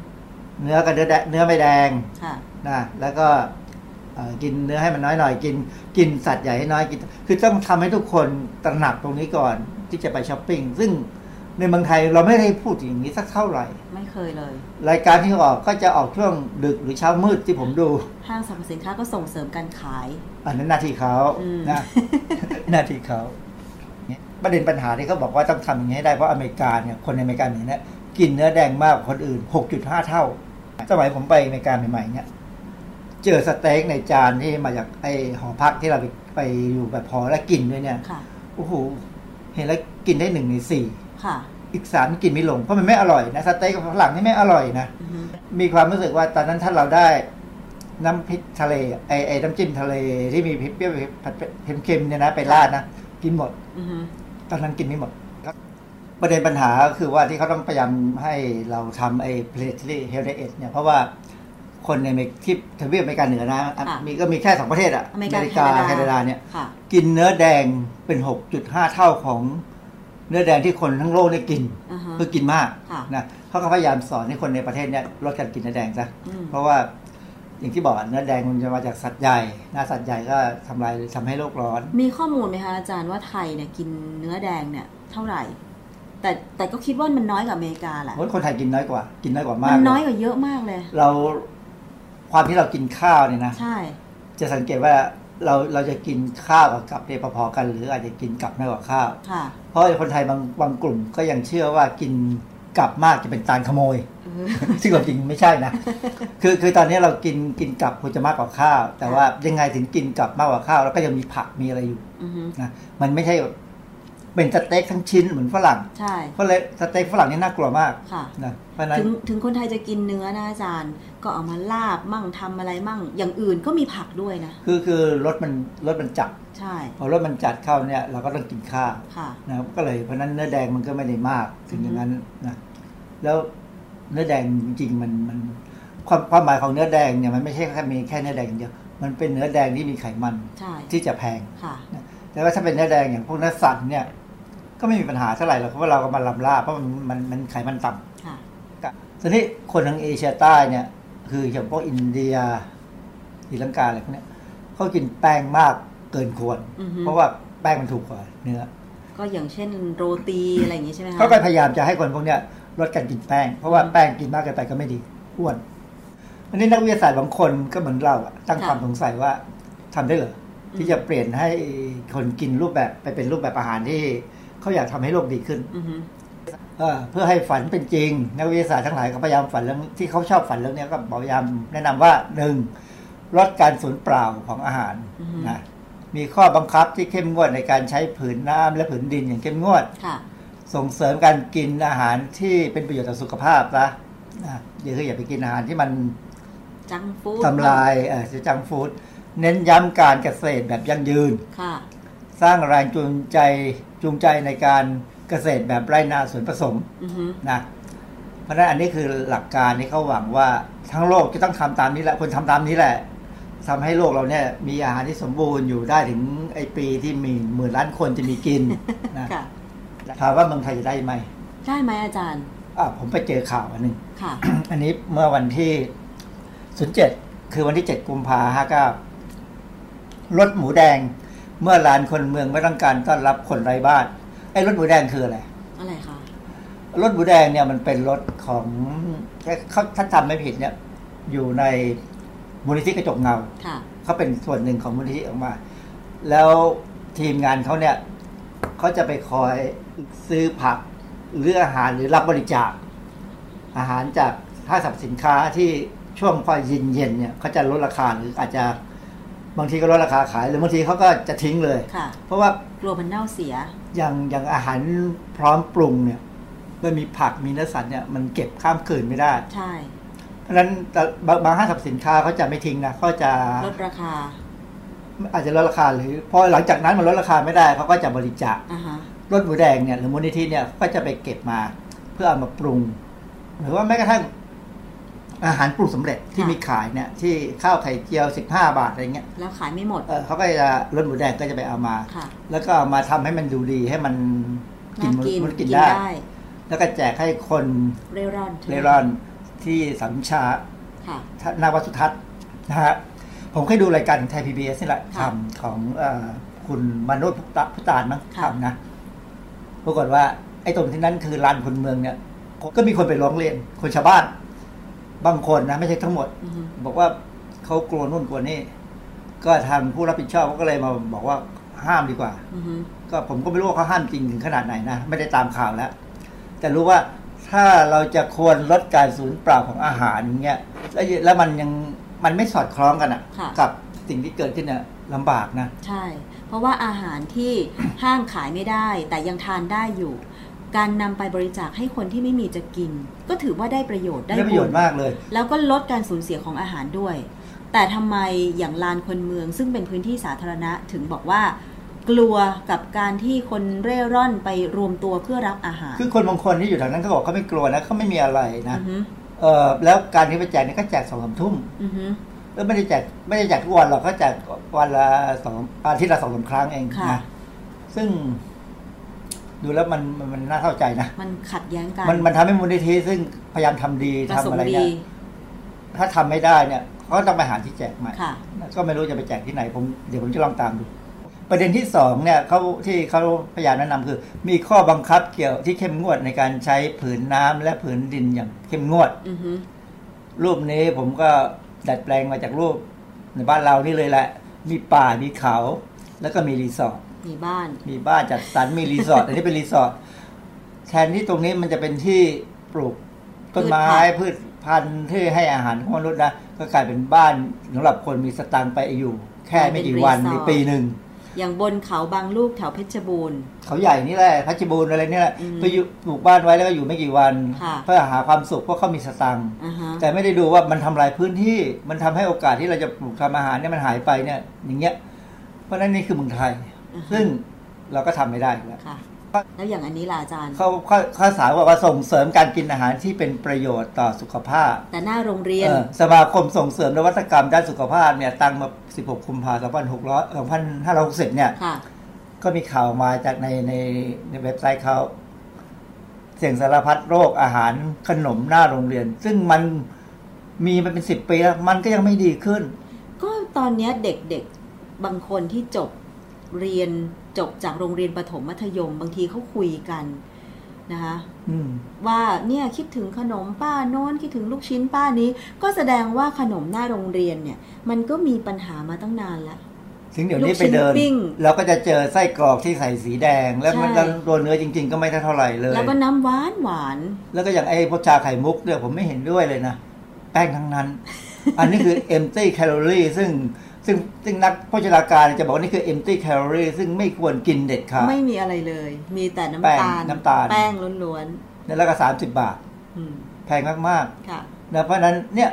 E: เนื้อกับเนื้อแดงเนื้อไม่แดง
D: ค่ะ
E: นะแล้วก็เอ่อกินเนื้อให้มันน้อยหน่อยกิน กินสัตว์ใหญ่ให้น้อยกิน คือต้องทำให้ทุกคนตระหนักตรงนี้ก่อนที่จะไปช้อปปิ้งซึ่งในเมืองไทยเราไม่ได้พูดอย่างนี้สักเท่าไหร่
D: ไม่เคยเลย
E: รายการที่ออกก็จะออกช่วงดึกหรือเช้ามืดที่ผมดู
D: ห้างสรรพสินค้าก็ส่งเสริมการขาย
E: อันนั้นหน้าที่เขา
D: อืม
E: นะหน้าที่เขาเนี่ยประเด็นปัญหาที่เขาบอกว่าต้องทำอย่างนี้ให้ได้เพราะอเมริกาเนี่ยคนในอเมริกาเนี่ย กินเนื้อแดงมากกว่าคนอื่น 6.5 เท่า สมัยผมไปอเมริกาใหม่ๆเนี่ยเจอสเต็กในจานที่มาจากไอหอพักที่เราไปไปอยู่แบบพอแล้วกินด้วยเนี่ย
D: ค่ะ
E: โอ้โหเห็นแล้วกินได้หนึ่งในสี่
D: ค่ะ
E: อีกสามกินไม่ลงเพราะมันไม่อร่อยนะสเต็กกับฝรั่งนี่ไม่อร่อยนะ
D: อือฮึ
E: มีความรู้สึกว่าตอนนั้นถ้าเราได้น้ำพริกทะเลไอไอน้ำจิ้มทะเลที่มีพริกเปรี้ยวผัดเค็มๆเนี่ยนะ ไปราดนะกินหมด
D: อือฮึ
E: ตอนนั้นกินไม่หมดครับ ประเด็นปัญหาก็คือว่าที่เขาต้องพยายามให้เราทำไอ้ planetary health diet เนี่ย เพราะว่าคนในอเมริกที่ทวีปอเมริกาเหนือนะอะมีก็มีแค่สองประเทศอะ
D: อเมริกา
E: แค
D: แคนาดา
E: นาดาเนี่ย
D: ค่ะ
E: กินเนื้อแดงเป็นหกจุดห้าเท่าของเนื้อแดงที่คนทั้งโลกได้กิน
D: อือฮะ
E: คือกินมาก
D: ค่ะ
E: นะเขาก็พยายามสอนให้คนในประเทศเนี่ยลดการกินเนื้อแดงซะ
D: อืม
E: เพราะว่าอย่างที่บอกเนื้อแดงมันจะมาจากสัตว์ใหญ่หน้าสัตว์ใหญ่ก็ทำลายทำให้โลกร้อน
D: มีข้อมูลไหมคะอาจารย์ว่าไทยเนี่ยกินเนื้อแดงเนี่ยเท่าไหร่ แต่แต่ก็คิดว่ามันน้อยกว่าอเมริกาแหละ
E: เพราะคนไทยกินน้อยกว่า กินน้อยกว่ามา
D: มั
E: ก
D: นน้อย
E: เลย
D: กว่าเยอะมากเลย
E: เราความที่เรากินข้าวเนี่ยนะ
D: ใช่
E: จะสังเกตว่าเราเราจะกินข้าวกับกับเนี่ยพอๆกันหรืออาจจะกินกับน้อยกว่าข้าว
D: ค่ะ
E: เพราะคนไทยบางบางกลุ่มก็ยังเชื่อว่ากินกับมากจะเป็นการขโมย
D: เออ
E: ซึ่งความจริงไม่ใช่นะ คือคือตอนนี้เรากินกินกับควรจะมากกว่าข้าว แต่ว่ายังไงถึงกินกับมากกว่าข้าว แล้วก็ยังมีผักมีอะไรอยู่
D: อือฮึ
E: นะมันไม่ใช่แบบ เป็นสเต็กทั้งชิ้นเหมือนฝรั่ง
D: ใช่
E: เพราะเลยสเต็กฝรั่งนี่น่ากลัวมาก
D: ค่ะ
E: นะเพราะฉะนั้น
D: ถึงถึงคนไทยจะกินเนื้อนะอาจารย์ ก็เอามาลาบมั่งทำอะไรมั่ง อย่างอื่นก็มีผักด้วยนะ
E: คือคือรสมันรสมันจัด
D: ใช่
E: พอรสมันจัดเข้าเนี่ยเราก็ต้องกินข้าว
D: ค่ะ
E: นะครับก็เลยเพราะฉะนั้นเนื้อแดงมันก็ไม่ได้มากถึงอย่างนั้นนะแล้วเนื้อแดงจริงๆมันมันความความหมายของเนื้อแดงเนี่ยมันไม่ใช่แค่มีแค่เนื้อแดงอย่างเดียวมันเป็นเนื้อแดงที่มีไขมัน
D: ใช่
E: ที่จะแพง
D: ค่ะ
E: แต่ว่าถ้าเป็นเนื้อแดงอย่างพวกเนื้อสัตว์เนี่ย ก็ไม่มีปัญหาเท่าไหร่หรอกเพราะว่าเราก็มาลำล่าเพราะมันมันมันไขมันต่ำ
D: ค่ะ
E: ก็ทีนี้คนทางเอเชียใต้เนี่ย คืออย่างพวกอินเดียศรีลังกาอะไรพวกเนี้ยเขากินแป้งมากเกินควร
D: อือฮึ
E: เพราะว่าแป้งมันถูกกว่าเนื้อ
D: ก็อย่างเช่นโรตีอะไรอย่างงี้ใช่ไหมคะ
E: เขาก็พยายามจะให้คนพวกเนี้ยลดการกินแป้ง เพราะว่าแป้งกินมากเกินไปก็ไม่ดีอ้วนอันนี้นักวิทยาศาสตร์บางคนก็เหมือนเราอะตั้งความสงสัยว่าทำได้เหรอที่จะเปลี่ยนให้คนกินรูปแบบไปเป็นรูปแบบอาหารที่ เขาอยากทำให้โลกดีขึ้น
D: อือฮึ
E: เออเพื่อให้ฝันเป็นจริง นักวิทยาศาสตร์ทั้งหลายก็พยายามฝันเรื่องที่เขาชอบฝันเรื่องเนี้ยก็พยายามแนะนำว่าหนึ่งลดการสูญเปล่าของอาหารนะมีข้อบังคับที่เข้มงวดในการใช้ผืนน้ำและผืนดินอย่างเข้มงวด
D: ค่ะ
E: ส่งเสริมการกินอาหารที่เป็นประโยชน์ต่อสุขภาพนะนะอย่าคืออย่าไปกินอาหารที่มัน
D: จังฟู้ด
E: ทำลายเอ่อจังฟู้ดเน้นย้ำการเกษตรแบบยั่งยืน
D: ค่ะ
E: สร้างแรงจูงใจ จูงใจในการเกษตรแบบไร่นาสวนผสม
D: อือฮึ
E: นะเพราะฉะนั้นอันนี้คือหลักการที่เขาหวังว่าทั้งโลกจะต้องทำตามนี้แหละคนทำตามนี้แหละทำให้โลกเราเนี่ยมีอาหารที่สมบูรณ์อยู่ได้ถึงไอปีที่มีหมื่นล้านคนจะมีกินนะ
D: ค่ะ
E: ถามว่าเมืองไทยจะได้ไหม
D: ได้ไหมอาจารย์
E: อะผมไปเจอข่าวอันหนึ่ง
D: ค่ะ
E: อันนี้เมื่อวันที่07คือวันที่7กุมภาห้าเก้ารถหมูแดง เมื่อลานคนเมืองไม่ต้องการต้อนรับคนไร้บ้าน ไอ้รถหมูแดงคืออะไร
D: อะไรคะ
E: รถหมูแดงเนี่ยมันเป็นรถของเขาถ้าจำไม่ผิดเนี่ย อยู่ในมูลนิธิกระจกเงา
D: ค่ะ
E: เขาเป็นส่วนหนึ่งของมูลนิธิออกมา แล้วทีมงานเขาเนี่ยเขาจะไปคอยซื้อผักหรืออาหารหรือรับบริจาค อาหารจากห้างสรรพสินค้าที่ช่วงพอเย็นเย็นๆเนี่ยเขาจะลดราคาหรืออาจจะ บางทีก็ลดราคาขายหรือบางทีเขาก็จะทิ้งเลย
D: ค่ะ
E: เพราะว่าก
D: ลัวมันเน่าเสีย
E: อย่างอย่างอาหารพร้อมปรุงเนี่ยเมื่อมีผักมีเนื้อสัตว์เนี่ยมันเก็บข้ามคืนไม่ได้
D: ใช่
E: เพราะฉะนั้นแต่บางบางห้างสรรพสินค้าเขาจะไม่ทิ้งนะเขาจะ
D: ลดราคา
E: อาจจะลดราคาหรือพอหลังจากนั้นมันลดราคาไม่ได้เขาก็จะบริจาค
D: อ่าฮะ
E: รถหมูแดงเนี่ยหรือมูลนิธิเนี่ยก็จะไปเก็บมา เพื่อเอามาปรุง หรือว่าแม้กระทั่ง อาหารปรุงสำเร็จที่มีขายเนี่ยที่ข้าวไข่เจียวสิบห้าบาทอะไรเงี้ย
D: แล้วขายไม่หมด
E: เออเขาก็จะรถหมูแดงก็จะไปเอามา
D: ค่ะ
E: แล้วก็เอามาทำให้มันดูดีให้มันกิน
D: น่ากิน
E: มันกิน
D: กิน
E: ได้
D: ได้
E: แล้วก็แจกให้คน
D: เร่ร่อน
E: เร่ร่อนที่สัมชา
D: ค่ะ
E: หนาวัดสุทัศน์นะฮะผมเคยดูรายการของไทยพีบีเอสนี่แหละ
D: ค่ะ
E: ทำของเออคุณมนุษย์พุตพุตานมั้ง
D: ค่ะ
E: ทำนะปรากฏว่าไอ้ตรงที่นั้นคือลานคนเมืองเนี่ย ก็มีคนไปร้องเรียนคนชาวบ้าน บางคนนะไม่ใช่ทั้งหมด
D: อือฮึ
E: บอกว่าเขากลัวนู่นกลัวนี่ก็ทางผู้รับผิดชอบเขาก็เลยมาบอกว่าห้ามดีกว่า
D: อือฮึ
E: ก็ผมก็ไม่รู้ว่าเขาห้ามจริงถึงขนาดไหนนะไม่ได้ตามข่าวแล้ว แต่รู้ว่าถ้าเราจะควรลดการสูญเปล่าของอาหารอย่างเงี้ยแล้วแล้วมันยังมันไม่สอดคล้องกันอะ
D: ค่ะ
E: กับสิ่งที่เกิดขึ้นเนี่ยลำบากนะ
D: ใช่ เพราะว่าอาหารที่ห้างขายไม่ได้ แต่ยังทานได้อยู่ การนำไปบริจาคให้คนที่ไม่มีจะกิน ก็ถือว่าได้ประโยชน์ได้
E: ได้ประโยชน์
D: บุญ
E: มากเลย
D: แล้วก็ลดการสูญเสียของอาหารด้วย แต่ทำไมอย่างลานคนเมือง ซึ่งเป็นพื้นที่สาธารณะถึงบอกว่ากลัวกับการที่คนเร่ร่อนไปรวมตัวเพื่อรับอาหาร
E: คือคนบางคนที่อยู่แถวนั้นเขาบอกเขาไม่กลัวนะเขาไม่มีอะไรนะ
D: อือฮึ
E: เออแล้วการที่ไปแจกเนี่ยก็แจกสองสามทุ่ม
D: อือฮึ
E: แล้วไม่ได้แจกไม่ได้แจกทุกวันหรอกเขาแจกวันละสองอาทิตย์ละสองสามครั้งเอง
D: ค่ะ
E: นะซึ่ง ดูแล้วมันมันมันน่าเข้าใจนะ
D: มันขัดแย้งกัน
E: มันมันทำให้มูลนิธิซึ่งพยายามทำดี
D: ประ
E: ทำ
D: สง
E: อะไร
D: ค์ดี
E: เนี่ยถ้าทำไม่ได้เนี่ยเขาต้องไปหาที่แจกใหม่
D: ค่ะ
E: ก็ไม่รู้จะไปแจกที่ไหนผมเดี๋ยวผมจะลองตามดู ประเด็นที่สองเนี่ยเขาที่เขาพยายามแนะนำคือ มีข้อบังคับเกี่ยวที่เข้มงวดในการใช้ผืนน้ำและผืนดินอย่างเข้มงวด
D: อือฮึ
E: รูปนี้ผมก็ดัดแปลงมาจากรูปในบ้านเรานี่เลยแหละ มีป่ามีเขา แล้วก็มีรีสอร์ท
D: มีบ้าน
E: มีบ้านจัดสรรมีรีสอร์ทอันนี้เป็นรีสอร์ทแทนที่ตรงนี้มันจะเป็นที่ปลูกต้นไม้พืชพันธุ์ที่ให้อาหารของมนุษย์นะก็กลายเป็นบ้านสำหรับคนมีสตางค์ไปอยู่ แค่ไม่กี่วันในปีหนึ่ง
D: อย่างบนเขาบางลูกแถวเพชรบูรณ์
E: เขาใหญ่นี่แหละพัชบูรณ์อะไรเนี่ยแหละ
D: อืม
E: ไปอยู่ปลูกบ้านไว้แล้วก็อยู่ไม่กี่วัน
D: ค่ะ
E: เพื่อหาความสุขเพราะเขามีสตังค์
D: อ่าฮะ
E: แต่ไม่ได้ดูว่ามันทำลายพื้นที่มันทำให้โอกาสที่เราจะปลูกทำอาหารเนี่ยมันหายไปเนี่ยอย่างเงี้ยเพราะฉะนั้นนี่คือเมืองไทย
D: อือฮะ
E: ซึ่งเราก็ทำไม่ได้อยู่แล้ว
D: ค่ะแล้วอย่างอันนี้ล่ะอาจารย์
E: เขาเขาเขาสาวบอกว่าส่งเสริมการกินอาหารที่เป็นประโยชน์ต่อสุขภาพ
D: แต่หน้าโรงเรียน
E: เออสมาคมส่งเสริมนวัตกรรมด้านสุขภาพเนี่ยตั้งมา 16 กุมภาพันธ์ 2560 เนี่ย
D: ค่ะ
E: ก็มีข่าวมาจากในในในเว็บไซต์เขาเสี่ยงสารพัดโรคอาหารขนมหน้าโรงเรียน ซึ่งมันมีมาเป็นสิบปีแล้วมันก็ยังไม่ดีขึ้น
D: ก็ตอนเนี้ยเด็กๆบางคนที่จบ เรียนจบจากโรงเรียนประถมมัธยม บางทีเขาคุยกันนะคะ
E: อืม
D: ว่าเนี่ยคิดถึงขนมป้าโน้นคิดถึงลูกชิ้นป้านี้ ก็แสดงว่าขนมหน้าโรงเรียนเนี่ย มันก็มีปัญหามาตั้งนานแล้ว
E: ถึงเดี๋ยวนี้
D: ลูกชิ้
E: ไป
D: น
E: เดิน
D: ปิ้ง
E: เราก็จะเจอไส้กรอกที่ใส่สีแดง แล้วมัน
D: ใช่
E: แล้วตัวเนื้อจริง ๆ ก็ไม่เท่าไหร่เลย
D: แล้วก็น้ำหวานหวาน
E: แล้วก็อย่างไอ้พวกชาไข่มุกเนี่ยผมไม่เห็นด้วยเลยนะ แป้งทั้งนั้น อันนี้คือ empty calorie ซึ่ง ซึ่งซึ่งนักโภชนาการจะบอกว่านี่คือ empty calorie ซึ่งไม่ควรกินเด็ดขาด
D: ไม่มีอะไรเลย มีแต่น้ำ
E: แป้ง
D: ตาล
E: น้ำตาล
D: แป้งล้วน
E: แล้วก็สามสิบบาท
D: ๆอืม
E: แพงมาก
D: ค่ะ
E: ๆนะเพราะฉะนั้นเนี่ย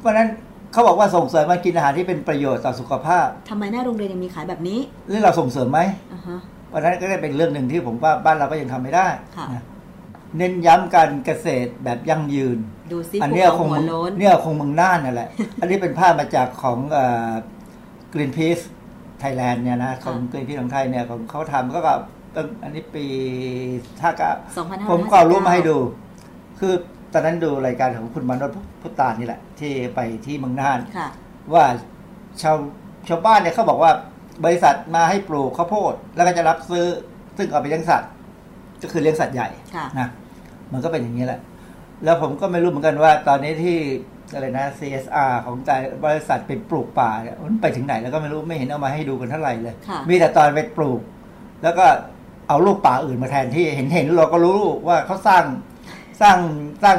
E: เพราะฉะนั้นเขาบอกว่าส่งเสริมมากินอาหารที่เป็นประโยชน์ต่อสุขภาพ
D: ทำไมหน้าโรงเรียนยังมีขายแบบนี้
E: หรือเราส่งเสริมไหม
D: อ่าฮะ
E: เพราะฉะนั้นก็ได้เป็นเรื่องหนึ่งที่ผมว่าบ้านเราก็ยังทำไม่ได้
D: ค่ะ
E: นะเน้นย้ำการเกษตรแบบยั่งยืน
D: ดูซิ
E: อัน
D: ภู
E: เนี้ย
D: เขา
E: คง
D: หัวโล้น
E: เนี่ยคงเมืองน่านนั่นแหละ อันนี้เป็นภาพมาจากของกรีนพีซไทยแลนด์เนี่ยนะของกรีนพีซของไทยเนี่ยของเขาทำก็แบบตั้งอันนี้ปีถ้าก็
D: 2559
E: ผมก็เอารูปมาให้ดู คือตอนนั้นดูรายการของคุณมานพพุตานนี่แหละ ที่ไปที่เมืองน่าน
D: ค่ะ
E: ว่าชาวชาวบ้านเนี่ยเขาบอกว่าบริษัทมาให้ปลูกข้าวโพด แล้วก็จะรับซื้อซึ่งเอาไปเลี้ยงสัตว์ ก็คือเลี้ยงสัตว์ใหญ่
D: ค่ะ
E: นะมันก็เป็นอย่างนี้แหละ แล้วผมก็ไม่รู้เหมือนกันว่า ตอนนี้ที่อะไรนะ CSR ของแต่บริษัทไปปลูกป่าเนี่ยมันไปถึงไหนแล้วก็ไม่รู้ไม่เห็นเอามาให้ดูกันเท่าไหร่เลย
D: ค่ะ
E: มีแต่ตอนไปปลูก แล้วก็เอาลูกป่าอื่นมาแทนที่เห็นเห็นเราก็รู้ว่าเขาสร้างสร้างสร้าง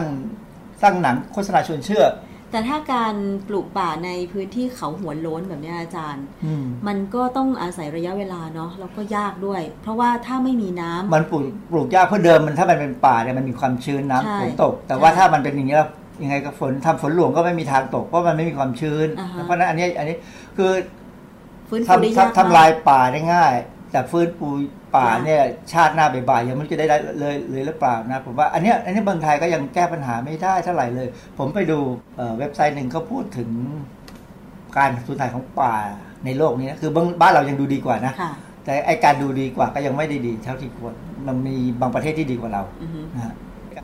E: สร้างหนังโฆษณาชวนเชื่อ
D: แต่ถ้าการปลูกป่าในพื้นที่เขาหัวโล้นแบบเนี้ยอาจารย์
E: อืม
D: มันก็ต้องอาศัยระยะเวลาเนาะแล้วก็ยากด้วย เพราะว่าถ้าไม่มีน้ำ
E: มันปลูกปลูกยากเพราะเดิมมันถ้ามันเป็นป่าเนี่ยมันมีความชื้นน้ำ
D: ใช่
E: ฝนตก แต่ว่า
D: ใช่
E: ถ้ามันเป็นอย่างนี้แล้วยังไงก็ฝนทำฝนหลวงก็ไม่มีทางตกเพราะมันไม่มีความชื้น
D: อ่าฮะ
E: เพราะฉะนั้นอันนี้อันนี้คือ
D: ฟื้นฟูได้
E: ทำ
D: ยาก
E: ทำทำลาย
D: มาก
E: ป่าได้ง่าย แต่ฟื้นฟู ป่าเนี่ยชาติหน้าบ่ายๆยังไม่จะได้เลยเลยหรือเปล่านะผมว่าอันเนี้ยอันนี้เมืองไทยก็ยังแก้ปัญหาไม่ได้เท่าไหร่เลย ผมไปดูเว็บไซต์หนึ่งเขาพูดถึงการสูญหายของป่าในโลกนี้นะคือบ้านเรายังดูดีกว่านะแต่ไอการดูดีกว่าก็ยังไม่ได้ดีเท่าที่ควรมันมีบางประเทศที่ดีกว่าเรา
D: อือฮึ
E: นะฮะ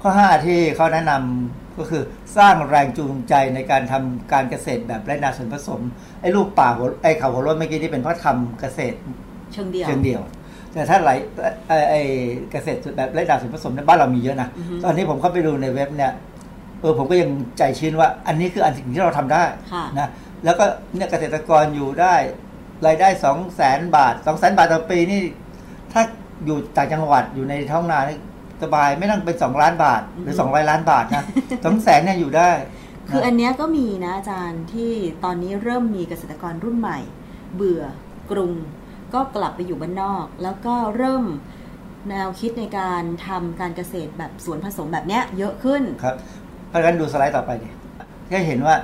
E: ข้อ 5 ที่เขาแนะนำก็คือสร้างแรงจูงใจในการทำการเกษตรแบบไร้นาส่วนผสมไอ้ลูกป่าไอ้เขาหัวรถเมื่อกี้ที่เป็นเพราะทำเกษตร
D: เชิงเดียว
E: เชิงเดียว แต่ถ้าไหลไอ้ไอ้เกษตรแบบไร้นาส่วนผสมในบ้านเรามีเยอะนะ
D: อือฮึ
E: ตอนนี้ผมเข้าไปดูในเว็บเนี่ยเออผมก็ยังใจชื้นว่า อันนี้คืออันสิ่งที่เราทำได้
D: ค่ะ
E: นะแล้วก็เนี่ยเกษตรกรอยู่ได้รายได้สองแสนบาทสองแสนบาทต่อปีนี่ ถ้าอยู่ต่างจังหวัดอยู่ในท้องนานี่สบายไม่ต้องเป็นสองล้านบาท หรือสองร้อยล้านบาทนะสองแสนเนี่ยอยู่ได้
D: คืออั
E: นะ
D: นเนี้ยก็มีนะอาจารย์ที่ตอนนี้เริ่มมีเกษตรกรรุ่นใหม่ เบื่อกรุง ก็กลับไปอยู่บ้านนอก แล้วก็เริ่มแนวคิดในการทำการเกษตรแบบสวนผสมแบบเนี้ยเยอะขึ้น
E: ครับเพราะฉะนั้นดูสไลด์ต่อไปดิแค่เห็นว่า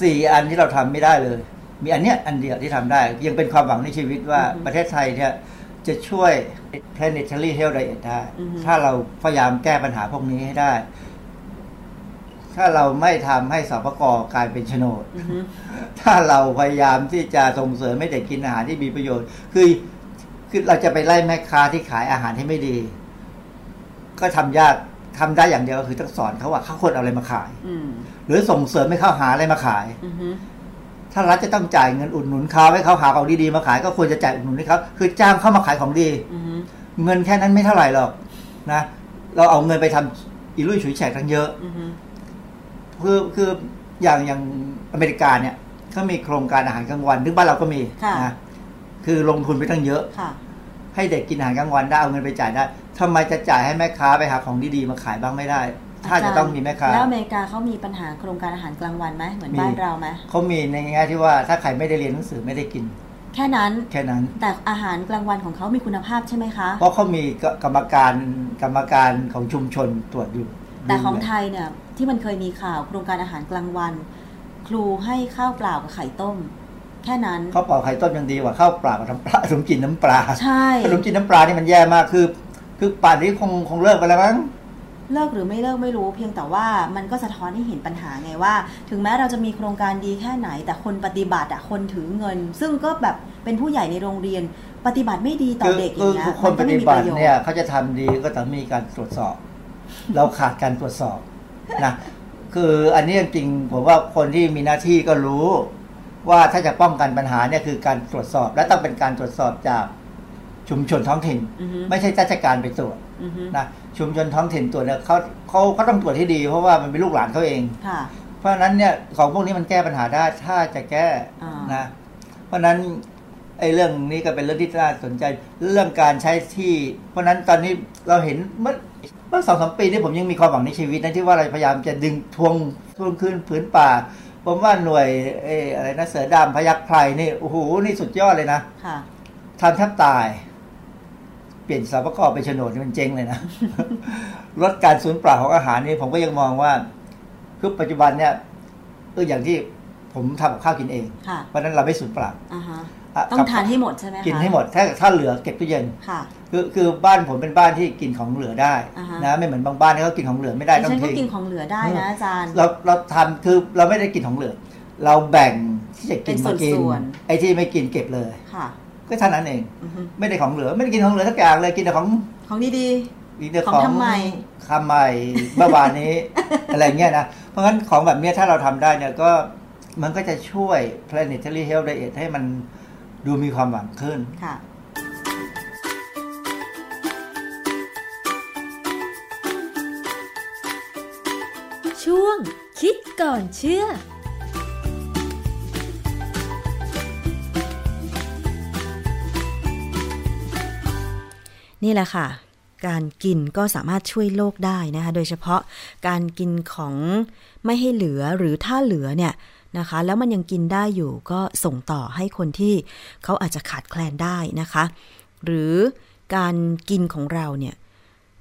E: สี่อันที่เราทำไม่ได้เลย มีอันเนี้ยอันเดียวที่ทำได้ ยังเป็นความหวังในชีวิตว่า
D: อือฮึ
E: ประเทศไทยเนี่ยจะช่วย planetary health diet ได้
D: อือฮึ
E: ถ้าเราพยายามแก้ปัญหาพวกนี้ให้ได้ ถ้าเราไม่ทำให้สปกกลายเป็นโฉนด
D: อือฮึ
E: ถ้าเราพยายามที่จะส่งเสริมให้เด็กกินอาหารที่มีประโยชน์ คือคือเราจะไปไล่แม่ค้าที่ขายอาหารที่ไม่ดี ก็ทำยากทำได้อย่างเดียวก็คือต้องสอนเขาว่าเขาควรเอาอะไรมาขาย
C: อืม
E: หรือส่งเสริมให้เขาหาอะไรมาขาย
C: อือฮึ
E: ถ้ารัฐจะต้องจ่ายเงินอุดหนุนเขาให้เขาหาของดีๆมาขาย ก็ควรจะจ่ายอุดหนุนให้เขาคือจ้างเข้ามาขายของดี
C: อือฮึ
E: เงินแค่นั้นไม่เท่าไหร่หรอกนะเราเอาเงินไปทำอีลุยฉุยแฉกทั้งเยอะ
C: อือฮึ
E: คือคืออย่างอย่างอเมริกาเนี่ยเขามีโครงการอาหารกลางวันซึ่งบ้านเราก็มีนะคือลงทุนไปตั้งเยอะ
C: ค่ะ
E: ให้เด็กกินอาหารกลางวันได้เอาเงินไปจ่ายได้ทำไมจะจ่ายให้แม่ค้าไปหาของดีๆมาขายบ้างไม่ได้ ถ้าจะต้องมีแม่ค้า
C: แล้วอเมริกาเขามีปัญหาโครงการอาหารกลางวันไหมเหมือน
E: มี
C: บ้านเราไหม
E: เขามีในแง่ที่ว่าถ้าใครไม่ได้เรียนหนังสือไม่ได้กิน
C: แค่นั้น
E: แค่นั้น
C: แต่อาหารกลางวันของเขามีคุณภาพใช่ไหมคะ
E: เพราะเขามีกรรมการกรรมการของชุมชนตรวจอยู่
C: แต่ของ
E: ดูแล
C: ไทยเนี่ยที่มันเคยมีข่าวโครงการอาหารกลางวัน ครูให้ข้าวเปล่ากับไข่ต้ม แค่นั้น
E: ข้าวเปล่าไข่ต้มยังดีกว่าข้าวเปล่ากับน้ำปลาขนมจีนน้ำปลา
C: ใช่
E: ขนมจีนน้ำปลานี่มันแย่มากคือ คือป่านนี้คงคงเลิกไปแล้วมั้ง
C: เลิกหรือไม่เลิกไม่รู้เพียงแต่ว่ามันก็สะท้อนให้เห็นปัญหาไงว่า ถึงแม้เราจะมีโครงการดีแค่ไหน แต่คนปฏิบัติอะคนถือเงิน ซึ่งก็แบบเป็นผู้ใหญ่ในโรงเรียน ปฏิบัติไม่ดีต่อ
E: คือ
C: เด็กอ
E: คื
C: ย่างเงี้ย
E: คือค
C: มันน
E: ป
C: ก็ไม่
E: ฏิ
C: มี
E: บั
C: ป
E: ติ
C: ระโยชน์
E: เนี่ยเขาจะทำดีก็ต้องมีการตรวจสอบ เราขาดการตรวจสอบนะคืออันนี้จริงๆผมว่าคนที่มีหน้าที่ก็รู้ ว่าถ้าจะป้องกันปัญหาเนี่ยคือการตรวจสอบ และต้องเป็นการตรวจสอบจากชุมชนท้องถิ่น
C: อือฮึ
E: ไม่ใช่ราชการไปตรวจ
C: อือฮึ
E: นะชุมชนท้องถิ่นตรวจเนี่ยเขาเขาเขาต้องตรวจให้ดี เพราะว่ามันเป็นลูกหลานเขาเอง
C: ค่ะ
E: เพราะฉะนั้นเนี่ยของพวกนี้มันแก้ปัญหาได้ถ้าจะแก้
C: อ่าน
E: นะเพราะฉะนั้นไอ้เรื่องนี้ก็เป็นเรื่องที่น่าสนใจเรื่องการใช้ที่ เพราะฉะนั้นตอนนี้เราเห็นเมื่อเมื่อสองสามปีนี้ผมยังมีความหวังในชีวิตนะที่ว่าเราพยายามจะดึงทวงทวงคืนผืนป่าผมว่าหน่วยเอออะไรนะเสือดำพยักไพรนี่โอ้โหนี่สุดยอดเลยนะ
C: ค่ะ
E: ทำแทบตาย เปลี่ยนสารประกอบเป็นโฉนดนี่มันเจ๊งเลยนะลดการสูญเปล่าของอาหารนี่ผมก็ยังมองว่าคือปัจจุบันเนี่ยเอออย่างที่ผมทำกับข้าวกินเอง
C: ค่ะ
E: เพราะฉะนั้นเราไม่สูญเปล่า
C: อ่าฮะะ ต้อง
E: กับ
C: ทานให้หมดใช่ไหมคะ
E: กินให้หมดถ้าถ้าเหลือเก็บตู้เย็น
C: ค่ะ
E: คือคือบ้านผมเป็นบ้านที่กินของเหลือได้
C: อ่าฮะ
E: นะไม่เหมือนบางบ้านที่เขากินของเหลือไม่ได้
C: ดิ
E: ต้อง
C: ฉันก็
E: ทิ้ง
C: กินของเหลือได้นะอาจารย์
E: เราเราทำคือเราไม่ได้กินของเหลือ เราแบ่งที่จะกิน
C: เป็น
E: มากิน
C: ส่วน
E: ไอ้ที่ไม่กินเก็บเลย
C: ค่ะ
E: ก็เท่านั้นเอง
C: อือฮึ
E: ไม่ได้ของเหลือไม่ได้กินของเหลือสักอย่างเลยกินแต่ของ
C: ของดี
E: กินแต่
C: ของทำใหม่
E: ทำใหม่เมื่อวานนี้อะไรเงี้ยนะเพราะงั้นของแบบเนี้ยถ้าเราทำได้เนี่ยก็มันก็จะช่วย planetary health diet ให้มัน ดูมีความหวังขึ้น
C: ๆค่ะ
D: ช่วง คิดก่อนเชื่อ
C: นี่แหละค่ะ การกินก็สามารถช่วยโลกได้นะคะ โดยเฉพาะการกินของไม่ให้เหลือหรือถ้าเหลือเนี่ย นะคะ แล้วมันยังกินได้อยู่ก็ส่งต่อให้คนที่เขาอาจจะขาดแคลนได้นะคะ หรือการกินของเราเนี่ย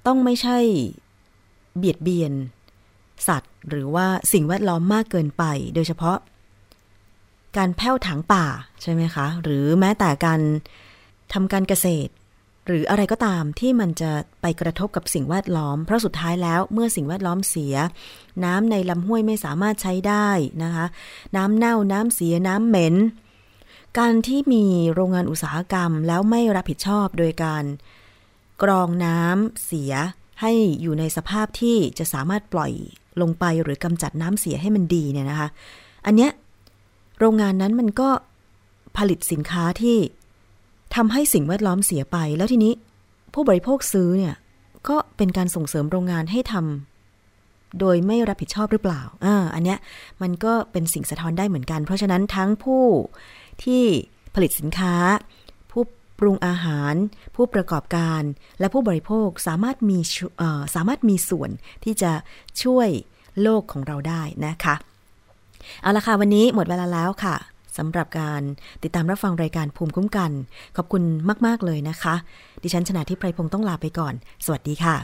C: ต้องไม่ใช่เบียดเบียน สัตว์ หรือว่าสิ่งแวดล้อมมากเกินไป โดยเฉพาะ การแผ้วถางป่าใช่ไหมคะ หรือแม้แต่การทำการเกษตร หรืออะไรก็ตามที่มันจะไปกระทบกับสิ่งแวดล้อม เพราะสุดท้ายแล้วเมื่อสิ่งแวดล้อมเสีย น้ำในลำห้วยไม่สามารถใช้ได้นะคะ น้ำเน่าน้ำเสียน้ำเหม็น การที่มีโรงงานอุตสาหกรรมแล้วไม่รับผิดชอบโดยการ กรองน้ำเสียให้อยู่ในสภาพที่จะสามารถปล่อยลงไปหรือกำจัดน้ำเสียให้มันดีเนี่ยนะคะ อันเนี้ยโรงงานนั้นมันก็ผลิตสินค้าที่ ทำให้สิ่งแวดล้อมเสียไป แล้วทีนี้ผู้บริโภคซื้อเนี่ยก็เป็นการส่งเสริมโรงงานให้ทำโดยไม่รับผิดชอบหรือเปล่าอ่าอันเนี้ยมันก็เป็นสิ่งสะท้อนได้เหมือนกัน เพราะฉะนั้นทั้งผู้ที่ผลิตสินค้า ผู้ปรุงอาหาร ผู้ประกอบการ และผู้บริโภคสามารถมีสามารถมีส่วนที่จะช่วยโลกของเราได้นะคะ เอาละค่ะวันนี้หมดเวลาแล้วค่ะ สำหรับการติดตามรับฟังรายการภูมิคุ้มกัน ขอบคุณมาก ๆ เลยนะคะ ดิฉันชนะทิพไพรพงศ์ต้องลาไปก่อน สวัสดีค่ะ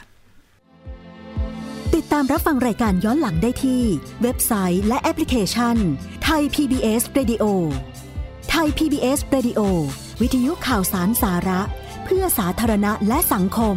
F: ติดตามรับฟังรายการย้อนหลังได้ที่ เว็บไซต์และแอปพลิเคชันไทย PBS Radio ไทย PBS Radio วิทยุข่าวสารสาระ เพื่อสาธารณะและสังคม